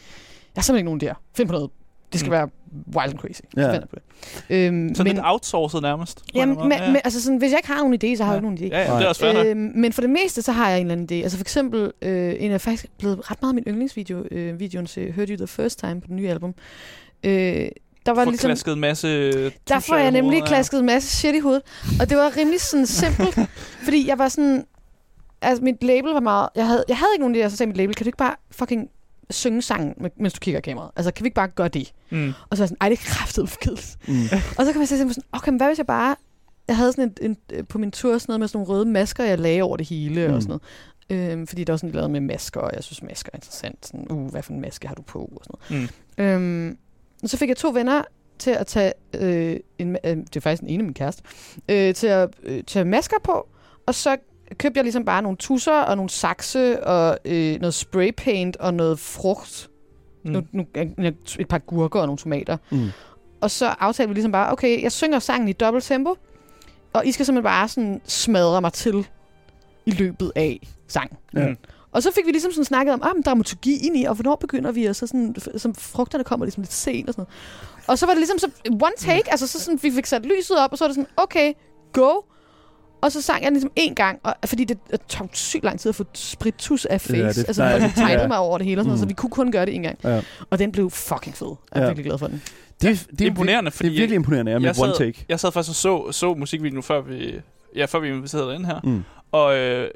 jeg har simpelthen ikke nogen der. Find på noget. Det skal Mm. være wild and crazy. Ja. Jeg på det. Øhm, Så men, lidt outsourcet nærmest. jamen, en men, altså sådan, hvis jeg ikke har nogen idé, så har jeg Ja. jo ikke nogen idé. Ja, ja, det er også fair. Øhm, men for det meste, så har jeg en eller anden idé. Altså for eksempel, øh, en er faktisk blevet ret meget min yndlingsvideo, øh, videoen til Heard You The First Time på den nye album. Øh, der var ligesom, klasket en masse der får jeg nemlig hovedet, ja. klasket en masse shit i hovedet. Og det var rimelig sådan simpelt, fordi jeg var sådan... Altså, mit label var meget... Jeg havde, jeg havde ikke nogen idé, og så sagde mit label, kan du ikke bare fucking synge sangen, mens du kigger i kameraet? Altså, kan vi ikke bare gøre det? Mm. Og så var jeg sådan, ej, det er kraftigt for kedeligt. Mm. Og så kan man se sådan, okay, men hvad hvis jeg bare... Jeg havde sådan en, en, på min tur sådan noget med sådan nogle røde masker, jeg lagde over det hele Mm. og sådan noget. Øhm, fordi der var sådan lavet med masker, og jeg synes, masker er interessant. Sådan, uh, hvad for en maske har du på? Og sådan noget. Mm. Øhm, og så fik jeg to venner til at tage, øh, en, øh, det er faktisk den ene af min kæreste, øh, til at øh, tage masker på, og så købte jeg ligesom bare nogle tusser og nogle sakse og øh, noget spraypaint og noget frugt. Mm. Mm. Nu, nu, et par gurker og nogle tomater. Mm. Og så aftalte vi ligesom bare, okay, jeg synger sangen i dobbelt tempo, og I skal simpelthen bare sådan smadre mig til i løbet af sangen. Ja. Mm. Og så fik vi ligesom sådan snakket om, ah, dramaturgien i, og hvornår begynder vi, og så sådan, som frugterne kommer ligesom lidt sent og sådan noget. Og så var det ligesom så one take, altså så sådan, vi fik sat lyset op, og så var det sådan, okay, go. Og så sang jeg ligesom en gang, og, fordi det, det tog sygt lang tid at få spritus af face. Ja, Ja, det- altså, nej, folk tegnede ja. mig over det hele, og sådan noget, Mm. så vi kunne kun gøre det en gang. Ja. Og den blev fucking fed. Jeg er Ja. virkelig glad for den. Det, det, er Imponerende, Det fordi er virkelig imponerende, ja, med jeg one sad- take. jeg sad faktisk og så, så musikvideoen før vi, ja, før vi inviterede ind her. Mm. Og øh,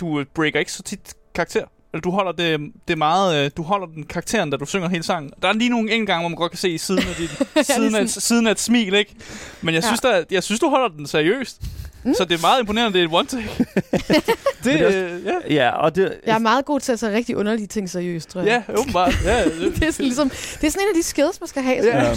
du breaker ikke så tit karakter. Eller du holder det, det er meget, øh, du holder den karakteren, da du synger hele sangen. Der er lige nogle en gang, hvor man godt kan se i siden af, dit, siden, af, siden af et smil, ikke? Men jeg Ja. synes, der, jeg synes, du holder den seriøst. Mm. Så det er meget imponerende, det er et one take. det, det er også- øh, ja. Ja, og det... Jeg er meget god til at tage rigtig underlige ting seriøst, tror jeg. Ja, åbenbart. Ja, det er sådan ligesom, det er sådan en af de skills, man skal have. Ja. Ja.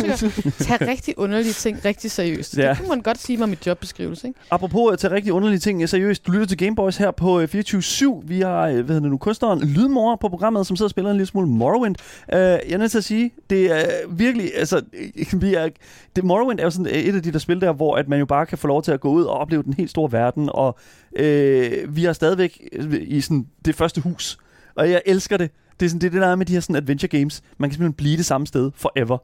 Tage rigtig underlige ting rigtig seriøst. Ja. Det kunne man godt sige mig mit jobbeskrivelse, ikke? Apropos at tage rigtig underlige ting seriøst, du lytter til Gameboys her på øh, 24-7. Vi har, øh, hvad hedder det nu, kunstneren Lydmor på programmet, som sidder og spiller en lille smule Morrowind. Uh, jeg er nødt til at sige, det er virkelig, altså, øh, vi er, det, Morrowind er jo sådan øh, et af de der spil der, hvor at man jo bare kan få lov til at gå ud og opleve den helt store verden, og øh, vi er stadigvæk øh, i sådan det første hus, og jeg elsker det. Det er sådan det, er det der er med de her sådan adventure games. Man kan simpelthen blive det samme sted forever.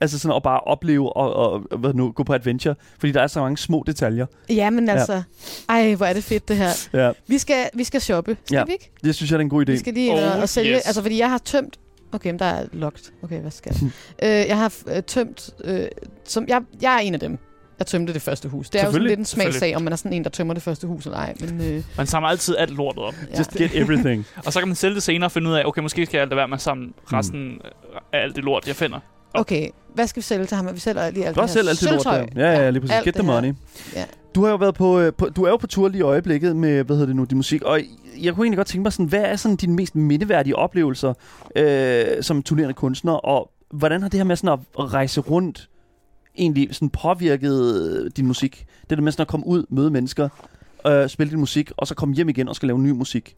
Altså sådan at bare opleve og, og hvad nu, gå på adventure, fordi der er så mange små detaljer. Ja, men altså, ej, hvor er det fedt det her. Ja, Vi skal, vi skal shoppe, skal Ja. vi ikke? det synes jeg er en god idé. Vi skal lige Oh, og sælge, yes. altså fordi jeg har tømt, okay, men der er locked. Okay, hvad skal jeg? øh, jeg har øh, tømt, øh, som, jeg, jeg er en af dem, der tømte det første hus. Det er jo sådan lidt en smagsag, om man er sådan en, der tømmer det første hus eller ej. Men, øh, Man samler altid alt lortet op. ja. Just get everything. Og så kan man sælge det senere og finde ud af, okay, måske skal jeg lade være med at samle resten af alt det lort, jeg finder. Okay, hvad skal vi sælge til ham? Vi sælger lige alt Du har det her selv altid lort. Ja, ja, lige præcis. alt Get det the money. Ja. Du har jo været på, øh, på, du er jo på tur lige i øjeblikket med, hvad hedder det nu, din musik, og jeg kunne egentlig godt tænke mig sådan, hvad er sådan dine mest mindeværdige oplevelser øh, som turnerende kunstner, og hvordan har det her med sådan at rejse rundt egentlig sådan påvirket øh, din musik? Det der med sådan at komme ud, møde mennesker, øh, spille din musik, og så komme hjem igen og skal lave ny musik.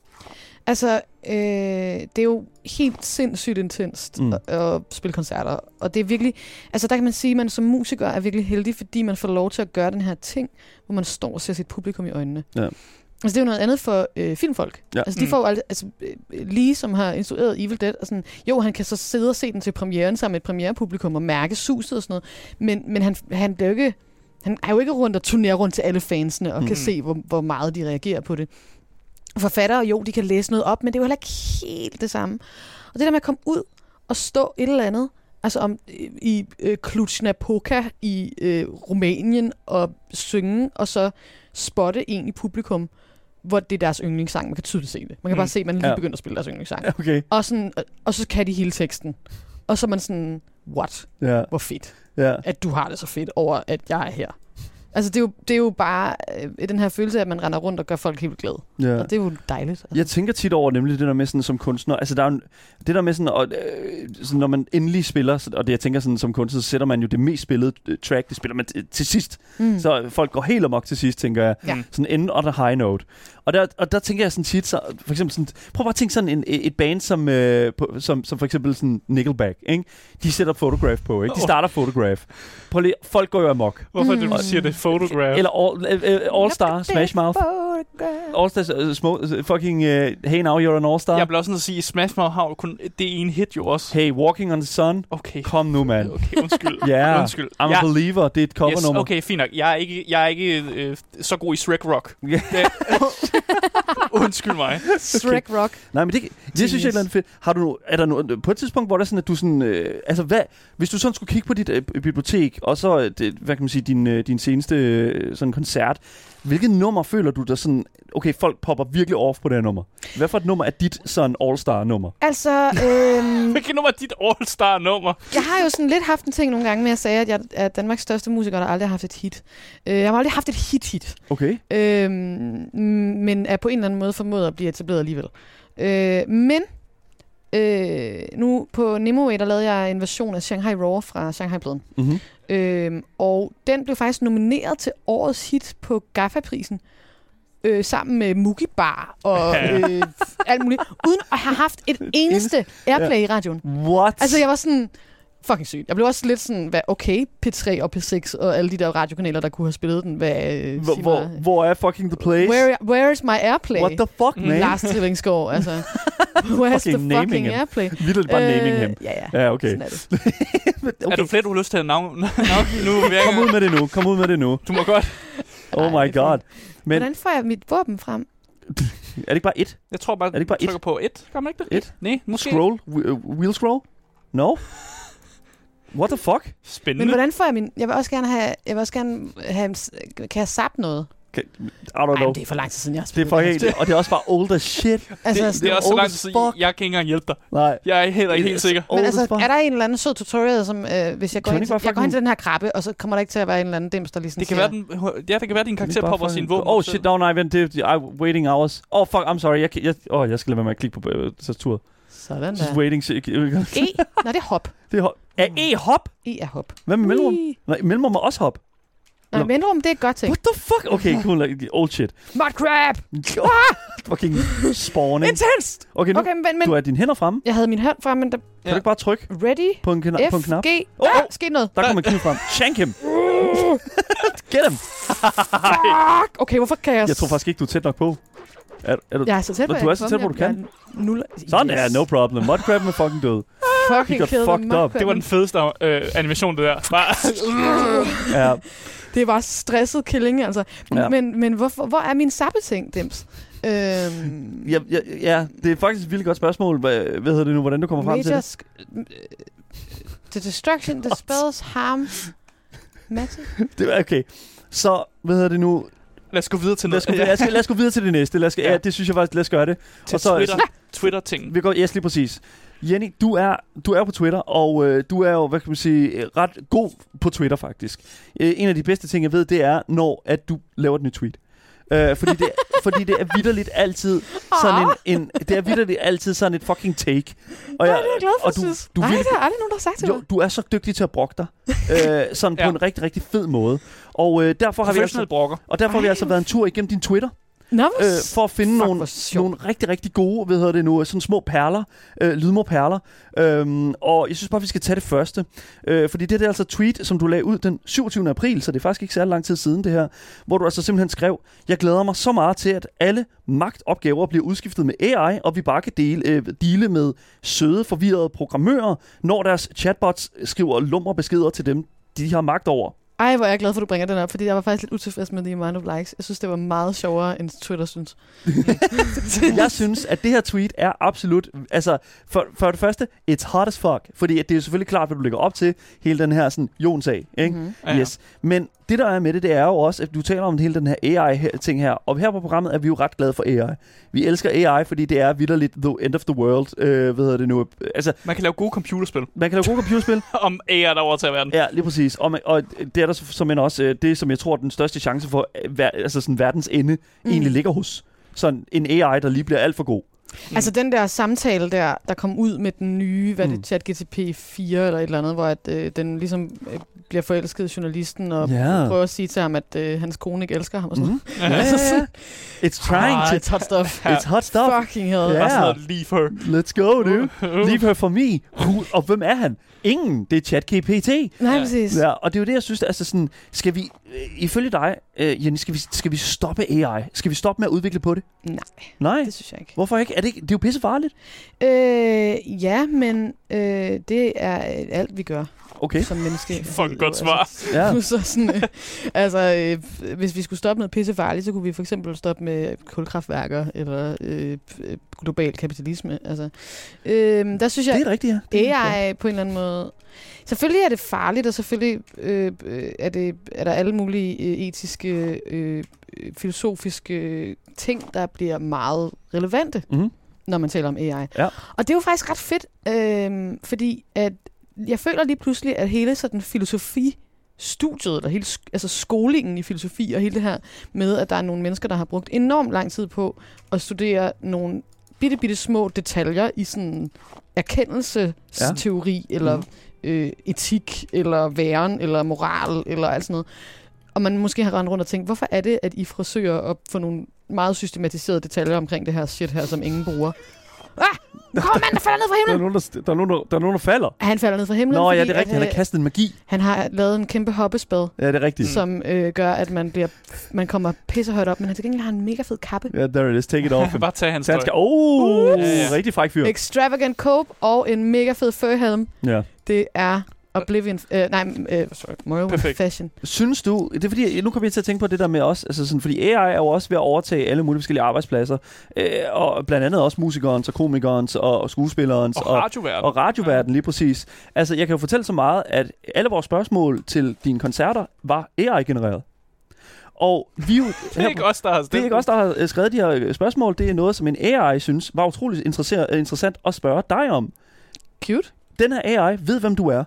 Altså, øh, det er jo helt sindssygt intenst mm. at, at spille koncerter. Og det er virkelig... Altså, der kan man sige, at man som musiker er virkelig heldig, fordi man får lov til at gøre den her ting, hvor man står og ser sit publikum i øjnene. Ja. Altså, det er jo noget andet for øh, filmfolk. Ja. Altså, de Mm. får alt, altså, øh, lige som har instrueret Evil Dead, og sådan, jo, han kan så sidde og se den til premieren sammen med et premierepublikum og mærke suset og sådan noget, men, men han, han bliver jo ikke... Han er jo ikke rundt og turnerer rundt til alle fansene og mm. kan se, hvor, hvor meget de reagerer på det. Forfattere, jo, de kan læse noget op, men det er jo heller ikke helt det samme. Og det der med at komme ud og stå et eller andet, altså om i øh, Cluj-Napoca i øh, Rumænien og synge, og så spotte en i publikum, hvor det er deres yndlingssang. Man kan tydeligt se det. Man kan Mm. bare se, at man lige Ja. begynder at spille deres yndlingssang. Okay. Og, sådan, og, og så kan de hele teksten. Og så er man sådan, what? Ja, Hvor fedt, ja. at du har det så fedt over, at jeg er her. Altså, det er jo, det er jo bare øh, den her følelse af, at man render rundt og gør folk helt glade. ja. Og det er jo dejligt. Altså. Jeg tænker tit over nemlig det der med sådan som kunstner, altså der er jo det der med sådan, og, øh, sådan, når man endelig spiller, og det jeg tænker sådan som kunstner, så sætter man jo det mest spillede øh, track, det spiller man til sidst. Mm. Så folk går helt amok til sidst, tænker jeg. Ja. Sådan end on a high note. Og der, og der tænker jeg sådan tit, så, for eksempel sådan, prøv bare at tænke sådan en, et band som, øh, på, som, som for eksempel sådan Nickelback, ikke? De sætter Photograph på, ikke? De starter Photograph. Prøv lige, folk går jo amok. Hvorfor Mm. du siger det? Photograph. Eller All, øh, øh, All Star, Smash Mouth. All Star, uh, små, fucking, uh, hey now you're an All Star. Jeg bliver også nødt til at sige, Smash Mouth har jo kun det ene hit jo også. Hey, Walking on the Sun. Okay. Kom nu, mand. Okay, undskyld. Ja, Undskyld. I'm a Jeg- believer. Det er et Yes, covernummer. okay, fint nok. Jeg er ikke, jeg er ikke øh, så god i Shrek Rock. Ja. Undskyld mig. Shrek Rock. Nej, men det, det synes jeg er et eller andet fedt. Har du, er der noget, på et tidspunkt, hvor der er sådan, at du sådan, øh, altså hvad, hvis du sådan skulle kigge på dit øh, bibliotek, og så, øh, det, hvad kan man sige, din, øh, din seneste øh, sådan koncert, hvilket nummer føler du der sådan, okay, folk popper virkelig off på det her nummer? Hvad for et nummer er dit sådan all-star nummer? Altså, øhm, Hvilket nummer er dit all-star nummer? jeg har jo sådan lidt haft en ting nogle gange med at sige, at jeg er Danmarks største musiker, der aldrig har haft et hit. Øh, jeg har aldrig haft et hit-hit. Okay. Øhm, men er på en eller anden måde formået at blive etableret alligevel. Øh, men øh, nu på Nemo der lavede jeg en version af Shanghai Raw fra Shanghai-pladen. Mm-hmm. Øhm, og den blev faktisk nomineret til årets hit på GAFFA-prisen. Øh, sammen med Mugi Bar og øh, alt muligt. Uden at have haft et eneste airplay i radioen. What? Altså, jeg var sådan... Fucking sygt. Jeg blev også lidt sådan, hvad, okay, P3 og P6 og alle de der radiokanaler, der kunne have spillet den. Hvad, øh, hvor, hvor, hvor er fucking the place? Where, where is my airplay? What the fuck, Mm. man? Lars Trillingsgaard, altså. Where's the Fucking naming fucking him. airplay? Vildt bare naming him. Ja, ja. Ja, okay. Sådan er det. Okay. Er du flere, du har lyst til at navn, navn nu? Virker. Kom ud med det nu. Kom ud med det nu. Du må godt. Oh my god. Men Hvordan får jeg mit våben frem? er det ikke bare et? Jeg tror bare, Er det ikke bare du trykker på et. Gør man ikke det? Et? Nej, måske. Scroll? Wh- Wheel scroll? No? What the fuck? Men Spændende. hvordan får jeg min... Jeg vil også gerne have... Jeg vil også gerne have... Kan jeg zappe noget? I don't Nej, know. men det er for lang tid siden, jeg har Det er spillet for helt, og det er også bare old as shit. Altså, det, det er også så lang tid siden. fuck. Jeg kan ikke engang hjælpe dig. Nej. Jeg er heller ikke helt er sikker. Men altså, fuck. er der en eller anden sød tutorial, som øh, hvis jeg går, Kan ind ikke til, jeg går hen til den her krabbe, og så kommer der ikke til at være en eller anden dims, der lige sådan Det kan siger, være, den, ja, det kan være, din karakter popper sin våben. Oh shit, no, nej, vent, det er waiting hours. Oh fuck, I'm sorry. Jeg, jeg, oh, jeg skal lade være med at klikke på øh, tastaturet. Sådan Just der. waiting. shit. E? Nå, det er hop. Det er, hop. Er E hop? E er hop. Hvad med mellemrum? Nej, mellemrum er også hop. Nej, Nå. mellemrum, det er et godt ting. What the fuck? Okay, cool. like, Old shit. Mud crab! Fucking spawning. Intenst! Okay, nu Okay, men, men du har dine hænder fremme. jeg havde min hånd frem, men der... Kan Ja. du ikke bare trykke Ready? på en, kna- på en F, knap? G. Oh, Ah, oh. skete noget. Der kommer en kniv frem. Shank him. Get him. Fuck! Okay, hvorfor kan jeg... Jeg tror faktisk ikke, du er tæt nok på. Er, er du, Jeg er så tæt på, Du er så tæt på, du kan. er. Sådan der, no problem. Mudcrab er fucking død. Fucking He got fucked the up. Det var den fedeste øh, animation, det der. Bare, Ja. Det var stresset killing, altså. Ja. Ja. Men, men hvorfor, hvor er min sappeting, Dims? Øhm, Ja, ja, ja, det er faktisk et vildt godt spørgsmål. Hvad, hvad hedder det nu? Hvordan du kommer frem til det? sk- øh, The destruction dispels harm matter. det er okay. Så, hvad hedder det nu? lad os gå videre til Lad os, noget. gå, lad, os, lad os gå videre til det næste. Lad os, ja. Ja. det synes jeg faktisk, lad os gøre det. til og så- Twitter. Twitter-ting. Vi går, yes, lige præcis. Jenny, du er, du er på Twitter, og øh, du er jo, hvad kan man sige, ret god på Twitter faktisk. Øh, en af de bedste ting, jeg ved, det er, når at du laver et nyt tweet. Øh, fordi, det, fordi det er vidderligt altid sådan en, en... Det er vidderligt altid sådan et fucking take. Og Nej, det er jeg glad for, og du, synes. du, Nej, virkelig- det har aldrig nogen, der har sagt til jo, mig. du er så dygtig til at brokke dig. øh, sådan på Ja. en rigtig, rigtig fed måde. Og øh, derfor har vi altså, brokker. og derfor har vi Ej. altså været en tur igennem din Twitter, Nå, øh, for at finde fuck, nogle, nogle rigtig, rigtig gode, hvad hedder det nu, sådan små perler, øh, lydmorperler. Øhm, og jeg synes bare, vi skal tage det første. Øh, fordi det er altså et tweet, som du lagde ud den 27. april, så det er faktisk ikke særlig lang tid siden det her, hvor du altså simpelthen skrev, jeg glæder mig så meget til, at alle magtopgaver bliver udskiftet med AI, og vi bare kan dele, øh, dele med søde, forvirrede programmører, når deres chatbots skriver lumre beskeder til dem, de har magt over. Ej, hvor er jeg glad for, at du bringer den op, fordi jeg var faktisk lidt utilfreds med the amount of likes. Jeg synes, det var meget sjovere, end Twitter synes. jeg synes, at det her tweet er absolut... Altså, for, for det første, it's hot as fuck. Fordi at det er jo selvfølgelig klart, hvad du lægger op til. Hele den her sådan, Jon-sag, ikke? Mm-hmm. Ja, ja. Yes. Men det, der er med det, det er jo også, at du taler om hele den her AI-ting her. Og her på programmet er vi jo ret glade for AI. Vi elsker AI, fordi det er vidderligt the end of the world. Øh, hvad hedder det nu? Altså, Man kan lave gode computerspil man kan lave gode computerspil. om AI, der overtager verden. Ja, lige præcis. Og, og det er der som også øh, det, som jeg tror, den største chance for øh, ver, altså sådan verdens ende mm. egentlig ligger hos. Sådan en AI, der lige bliver alt for god. Mm. Altså den der samtale der, der kom ud med den nye, hvad mm. Det, ChatGTP 4 eller et eller andet, hvor at, øh, den ligesom øh, bliver forelsket i journalisten og Ja. prøver at sige til ham, at øh, hans kone ikke elsker ham og sådan Mm. Ja, sådan- ja. It's trying Ah, to... it's hot stuff. It's hot stuff. Fucking hell. Noget, leave her. Let's go, dude. Leave her for me. Og hvem er han? Ingen. Det er ChatGPT. Nej, Ja. præcis. Ja, og det er jo det, jeg synes, altså sådan, skal vi, øh, ifølge dig, øh, Jenny, skal vi, skal vi stoppe AI? Skal vi stoppe med at udvikle på det? Nej, Nej. det synes jeg ikke. Hvorfor ikke? Er det, ikke? det er jo pissefarligt. Øh, ja, men øh, det er øh, alt, vi gør Okay. som menneske. Fuck et godt svar. Ja. Så sådan, øh, altså, øh, hvis vi skulle stoppe noget pissefarligt, så kunne vi for eksempel stoppe med kulkraftværker eller øh, øh, global kapitalisme. Altså, øh, der synes jeg, Det er rigtigt, ja. Det er- AI på en eller anden måde... Selvfølgelig er det farligt, og selvfølgelig øh, øh, er, det, er der alle mulige øh, etiske, øh, filosofiske ting, der bliver meget relevante, Mhm. når man taler om AI. Ja. Og det er jo faktisk ret fedt, øh, fordi at jeg føler lige pludselig, at hele sådan filosofi studiet, eller hele altså skolingen i filosofi, og hele det her med, at der er nogle mennesker, der har brugt enormt lang tid på at studere nogle bitte, bitte små detaljer i sådan erkendelsesteori, ja. eller Mhm. øh, etik, eller væren, eller moral, eller alt sådan noget. Og man måske har rendt rundt og tænkt, hvorfor er det, at I forsøger at få nogle meget systematiserede detaljer omkring det her shit her, som ingen bruger? Ah! Nu kommer manden, der falder ned fra Der er, himlen! nogen, der, der, er nogen, der, der er nogen, der falder. Han falder ned fra himlen, Nå ja, det er rigtigt. Han at, har øh, kastet en magi. han har lavet en kæmpe hoppespad, Ja, det er rigtigt. som øh, gør, at man bliver man kommer pissehøjt op, men han til gengæld har en mega fed kappe. Ja, there it is. Take it off. Bare tage hans Så han tøj. skal... Oh, Ja, ja. rigtig fræk fyr. Extravagant cope og en mega fed furhelm. Ja. Det er Oblivion... Øh, nej, øh, sorry, Morrowind Perfekt. Fashion. Synes du, det er fordi, nu kommer jeg til at tænke på det der med os, altså sådan, fordi AI er jo også ved at overtage alle mulige forskellige arbejdspladser, øh, og blandt andet også musikerens og komikerens og, og skuespillerens Og og, radioverden. og radioverden lige præcis. Altså, jeg kan jo fortælle så meget, at alle vores spørgsmål til dine koncerter var AI-genereret. Og vi jo, Det er ikke os, der har det er ikke os, der har øh, skrevet de her øh, spørgsmål. Det er noget, som en AI synes var utroligt øh, interessant at spørge dig om. Cute. Den her AI ved, hvem du er.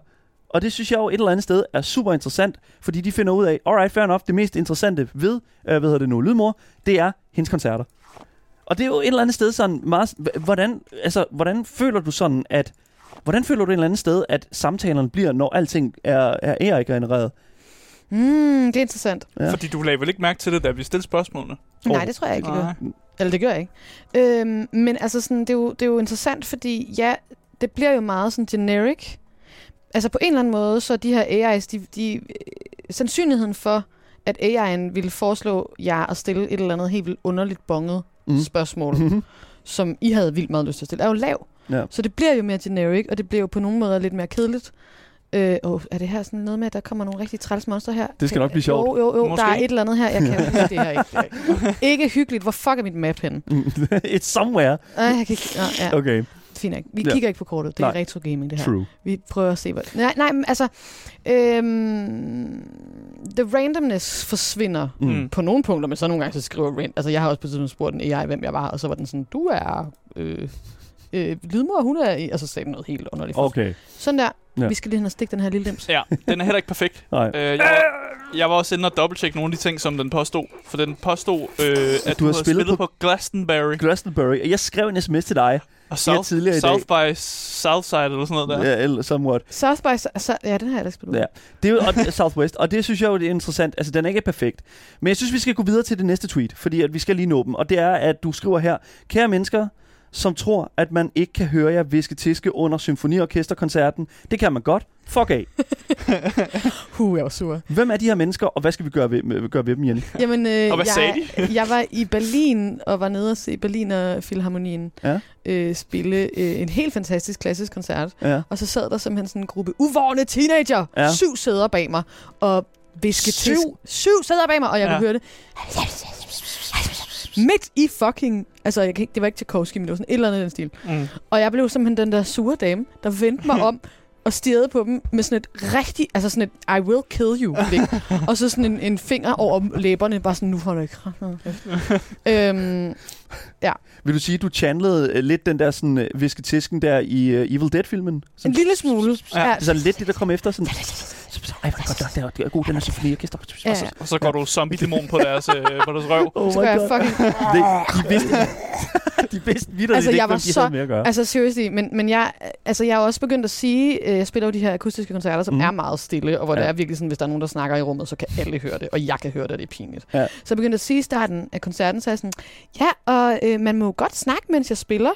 Og det synes jeg jo et eller andet sted er super interessant, fordi de finder ud af, alright, fair enough, det mest interessante ved, øh, hvad hedder det nu, Lydmor, det er hendes koncerter. Og det er jo et eller andet sted sådan meget, h- hvordan, altså, hvordan føler du sådan, at, hvordan føler du et eller andet sted, at samtalerne bliver, når alting er, er AI-genereret? Mm, det er interessant. Ja. Fordi du lagde vel ikke mærke til det, da vi stillede spørgsmålene? Nej, det tror jeg ikke. Nej. Eller det gør jeg ikke. Øhm, men altså sådan, det, er jo, det er jo interessant, fordi ja, det bliver jo meget sådan generic. Altså på en eller anden måde, så de her AI's, de, de, øh, sandsynligheden for, at AI'en ville foreslå jer at stille et eller andet helt vildt underligt bonget Mm. spørgsmål, Mhm. som I havde vildt meget lyst til at stille, er jo lav. Ja. Så det bliver jo mere generic, og det bliver jo på nogle måder lidt mere kedeligt. Øh, oh, er det her sådan noget med, at der kommer nogle rigtig træls monster her? Det skal nok blive sjovt. Jo, jo, jo. Måske. Der er et eller andet her. Jeg kan huske det her ikke. Ikke. ikke hyggeligt. Hvor fuck er mit map henne? It's somewhere. Ej, jeg kan ikke... Nå, ja, Okay, fint nok. Vi Ja. kigger ikke på kortet. Det er retro gaming, det her. true. Vi prøver at se, hvad... Nej, nej, men altså... Øhm, the randomness forsvinder Mm. Mm. på nogle punkter, men så nogle gange så skriver rand... Altså, jeg har også på tidspunkt spurgt en AI, hvem jeg var, og så var den sådan, du er... Øh, øh, lydmor, hun er... i-" Og så sagde noget helt underligt. Okay. Sådan der. Ja. Vi skal lige hen og stikke den her lille dims. Ja, den er heller ikke perfekt. Nej. Øh, jeg, var, jeg var også inde og dobbelttjekke nogle af de ting, som den påstod. For den påstod, øh, at du, har havde spillet spillet, på- på, Glastonbury Glastonbury. Og jeg skrev en sms til dig. og South, tidligere i South by Southside eller sådan noget der. Ja, eller somewhat. South by... Så, ja, den har jeg da spillet. Ja. Det er jo og, Southwest, og det synes jeg jo det er interessant. Altså, den er ikke perfekt. Men jeg synes, vi skal gå videre til det næste tweet, fordi at vi skal lige nå dem. Og det er, at du skriver her, kære mennesker, som tror, at man ikke kan høre jer viske tiske under symfoniorkesterkoncerten. Det kan man godt. Fuck af. Huh, jeg var sur. Hvem er de her mennesker, og hvad skal vi gøre ved, med, gøre ved dem, Jenny? Jamen, øh, Og hvad jeg, sagde jeg var i Berlin og var nede og se Berliner Philharmonien Ja. øh, spille øh, en helt fantastisk klassisk koncert. Ja. Og så sad der simpelthen sådan en gruppe uvårne teenager, Ja. syv sæder bag mig, og viske Syv? syv? sæder bag mig, og jeg ja. kunne høre det. Midt i fucking... Altså, jeg kan ikke, det var ikke Tchaikovsky, men det var sådan et eller andet i den stil. Mm. Og jeg blev simpelthen den der sure dame, der vendte mig om og stirrede på dem med sådan et rigtig, altså sådan et I will kill you blik. og så sådan en, en finger over læberne, bare sådan, nu får du ikke øhm, Vil du sige, at du channelede øh, lidt den der sådan, øh, visketisken der i uh, Evil Dead-filmen? En lille smule. Ja. Ja. Det er sådan lidt det, der kom efter. Sådan, ej, hvor er det godt, det er, det er god, den her symfoniorkester. Ja. Og så går du zombie-dæmon på deres, øh, på deres røv. Oh Så gør jeg fucking... De, de vidste, de vidste videre, Altså, det jeg ikke, var de så- havde med at gøre. Altså, seriously, men, men jeg, altså, jeg er også begyndt at sige, øh, jeg spiller jo de her akustiske koncerter, som mm. er meget stille, og hvor Ja. det er virkelig sådan, hvis der er nogen, der snakker i rummet, så kan alle høre det, og jeg kan høre det, og det er pinligt. Ja. Så jeg begyndte at sige i starten af koncerten, så er jeg sådan, ja, og øh, man må jo godt snakke, mens jeg spiller,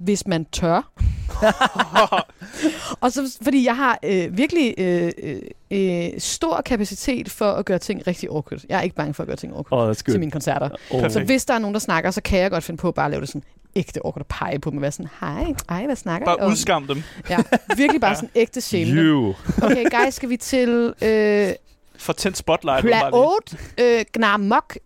hvis man tør. og så, fordi jeg har øh, virkelig øh, øh, øh, stor kapacitet for at gøre ting rigtig awkward. Jeg er ikke bange for at gøre ting awkward oh, til mine koncerter. Oh. Så hvis der er nogen, der snakker, så kan jeg godt finde på at bare lave det sådan ægte awkward og pege på dem og være sådan, hej, ej, hvad snakker I Bare udskam dem. Ja, virkelig bare sådan ægte shame. Okay, guys, skal vi til øh, For tændt spotlight. bare lige- Plaot, øh, Gnarmok,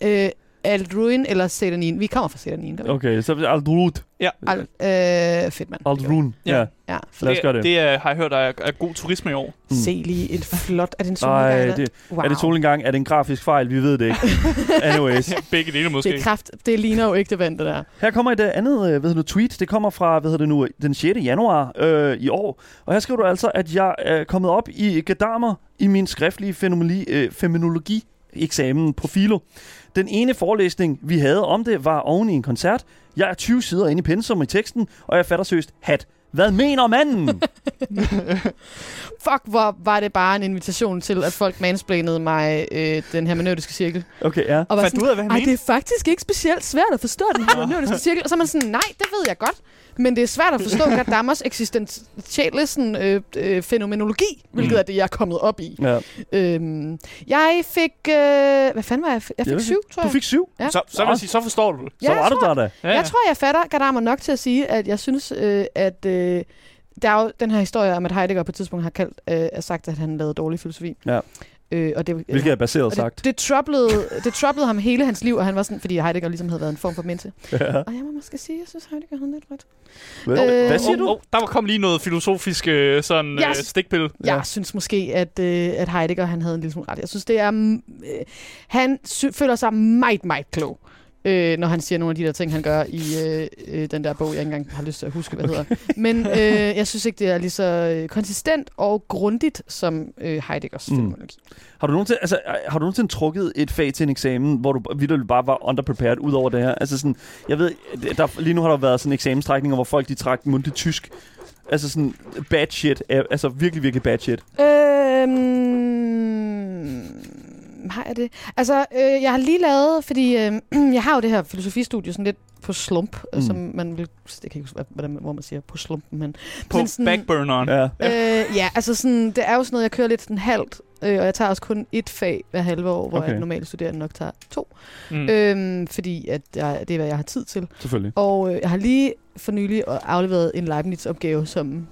øh, Aldruin eller Setanin. Vi kommer fra Setanin, gør vi? Okay, så er Aldrud. Al, øh, fedt, mand. Aldrun. Ja. Ja. Ja, Lad os gøre det. det. Det er, har jeg hørt, der er, er god turisme i år. Mm. Se lige et flot... Er det en Nej, solnedgang? det, wow. er det solnedgang? Er det en grafisk fejl? Vi ved det ikke. Anyways. Begge dele måske. Det er kraft. Det ligner jo ikke det vand, det der. Her kommer et øh, andet øh, hvad hedder det, tweet. Det kommer fra hvad hedder det nu, den 6. januar øh, i år. Og her skriver du altså, at jeg er kommet op i Gadamer i min skriftlige fænomenologi, øh, fænomenologi eksamen på Filo. Den ene forelæsning, vi havde om det, var oven i en koncert. Jeg er 20 sider inde i pensum i teksten, og jeg fatter søst, hat. Hvad mener manden? Fuck, hvor var det bare en invitation til, at folk mansplænede mig øh, den hermeneutiske cirkel. Okay, ja. Og var Fandt sådan, du ud af, hvad han det er faktisk ikke specielt svært at forstå den hermeneutiske cirkel. Og så er man sådan, nej, det ved jeg godt. Men det er svært at forstå Gadammers eksistentielle sådan, øh, øh, fænomenologi, hvilket Mm. er det, jeg er kommet op i. ja. Øhm, jeg fik... Øh, hvad fanden var jeg? Jeg fik Ja, syv, tror Du jeg. fik syv. Ja. Så, så vil jeg sige, så forstår du det. Så Ja, var jeg du der da. Ja, Jeg tror, jeg fatter Gadammer nok til at sige, at jeg synes, øh, at... Øh, der er jo den her historie om, at Heidegger på et tidspunkt har kaldt, øh, har sagt, at han lavede dårlig filosofi. Ja. Øh, og det, Hvilket er baseret og sagt. det, det, troublede, det troublede ham hele hans liv, og han var sådan, fordi Heidegger ligesom havde været en form for mente. Ja. Og jeg må måske sige, jeg synes, Heidegger havde lidt ret. Hvad, Øh, hvad siger du? Oh, der var kom lige noget filosofisk øh, sådan Jeg øh, stikpille. Ja. Jeg synes måske, at, øh, at Heidegger han havde en lille smule ret. Jeg synes, det er... mm, Øh, han sy- føler sig meget, meget klog. Øh, når han siger nogle af de der ting, han gør i øh, øh, den der bog, jeg ikke engang har lyst til at huske, hvad hedder. Men øh, jeg synes ikke, det er lige så øh, konsistent og grundigt som øh, Heideggers Mm. fænomenologi. Har du, nogensinde, altså, har du nogensinde trukket et fag til en eksamen, hvor du vidderligt bare var underprepared ud over det her? Altså sådan, jeg ved, der, lige nu har der været sådan eksamenstrækninger, hvor folk de trak mundtligt tysk. Altså sådan bad shit. Altså virkelig, virkelig bad shit. Øhm, har jeg det? Altså, øh, jeg har lige lavet, fordi øh, jeg har jo det her filosofistudie sådan lidt på slump, Mm. mm. som man vil... Jeg kan ikke huske, hvad- hvordan, hvor man siger på slumpen, men... På men sådan- backburneren. Ja. Øh, ja, altså sådan, det er jo sådan noget, jeg kører lidt sådan halvt, øh, og jeg tager også kun et fag hver halve år, hvor Okay. jeg normalt studerende nok tager to. Mm. Mm. Øhm, fordi at jeg, det er, hvad jeg har tid til. Selvfølgelig. Og øh, jeg har lige for nylig afleveret en Leibniz-opgave, som...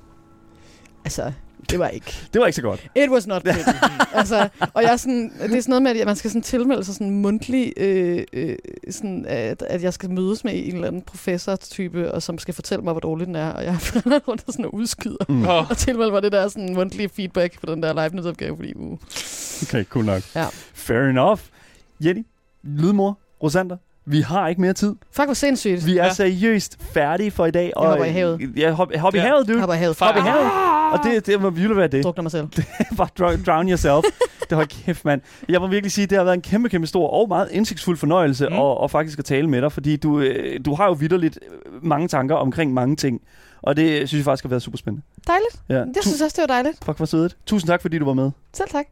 Altså, det var ikke... Det var ikke så godt. It was not pretty. altså, og jeg er sådan, det er sådan noget med, at man skal sådan tilmelde sig sådan mundtlig, øh, øh, sådan, at, at jeg skal mødes med en eller anden professor-type, og som skal fortælle mig, hvor dårlig den er, og jeg er rundt og sådan og udskyder Mm. Og tilmelde mig det der sådan mundtlige feedback på den der Leibniz-opgave, fordi uh. Okay, cool nok. Ja. Fair enough. Jenny, lydmor, Rosander, vi har ikke mere tid. Fuck, hvor sindssygt. Vi er Ja. seriøst færdige for i dag. Og, hopper i havet. Ja, hop, hop i Ja. havet, du. Jeg har bare havet. Hop i havet. Og det, det må virkelig være det. Drukner mig selv. bare drown, yourself. det var kæft, mand. Jeg må virkelig sige, at det har været en kæmpe, kæmpe stor og meget indsigtsfuld fornøjelse Mm. at, at faktisk at tale med dig, fordi du, øh, du har jo vidderligt øh, mange tanker omkring mange ting. Og det synes jeg faktisk har været super spændende. Dejligt. Ja. Jeg synes også, det var dejligt. Fuck, hvor sødt. Tusind tak, fordi du var med. Selv tak.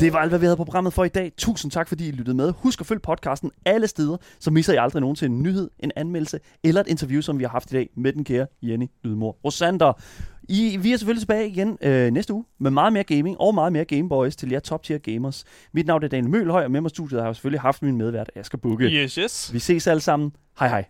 Det var alt, hvad vi havde på programmet for i dag. Tusind tak, fordi I lyttede med. Husk at følge podcasten alle steder, så misser I aldrig nogensinde en nyhed, en anmeldelse eller et interview, som vi har haft i dag med den kære Jenny Lydmor Rosander. I, vi er selvfølgelig tilbage igen øh, næste uge med meget mere gaming og meget mere Gameboys til jer top tier gamers. Mit navn er Daniel Mølhøj, og med mig i studiet har jeg selvfølgelig haft min medvært Asger Bukke. Yes, yes. Vi ses alle sammen. Hej hej.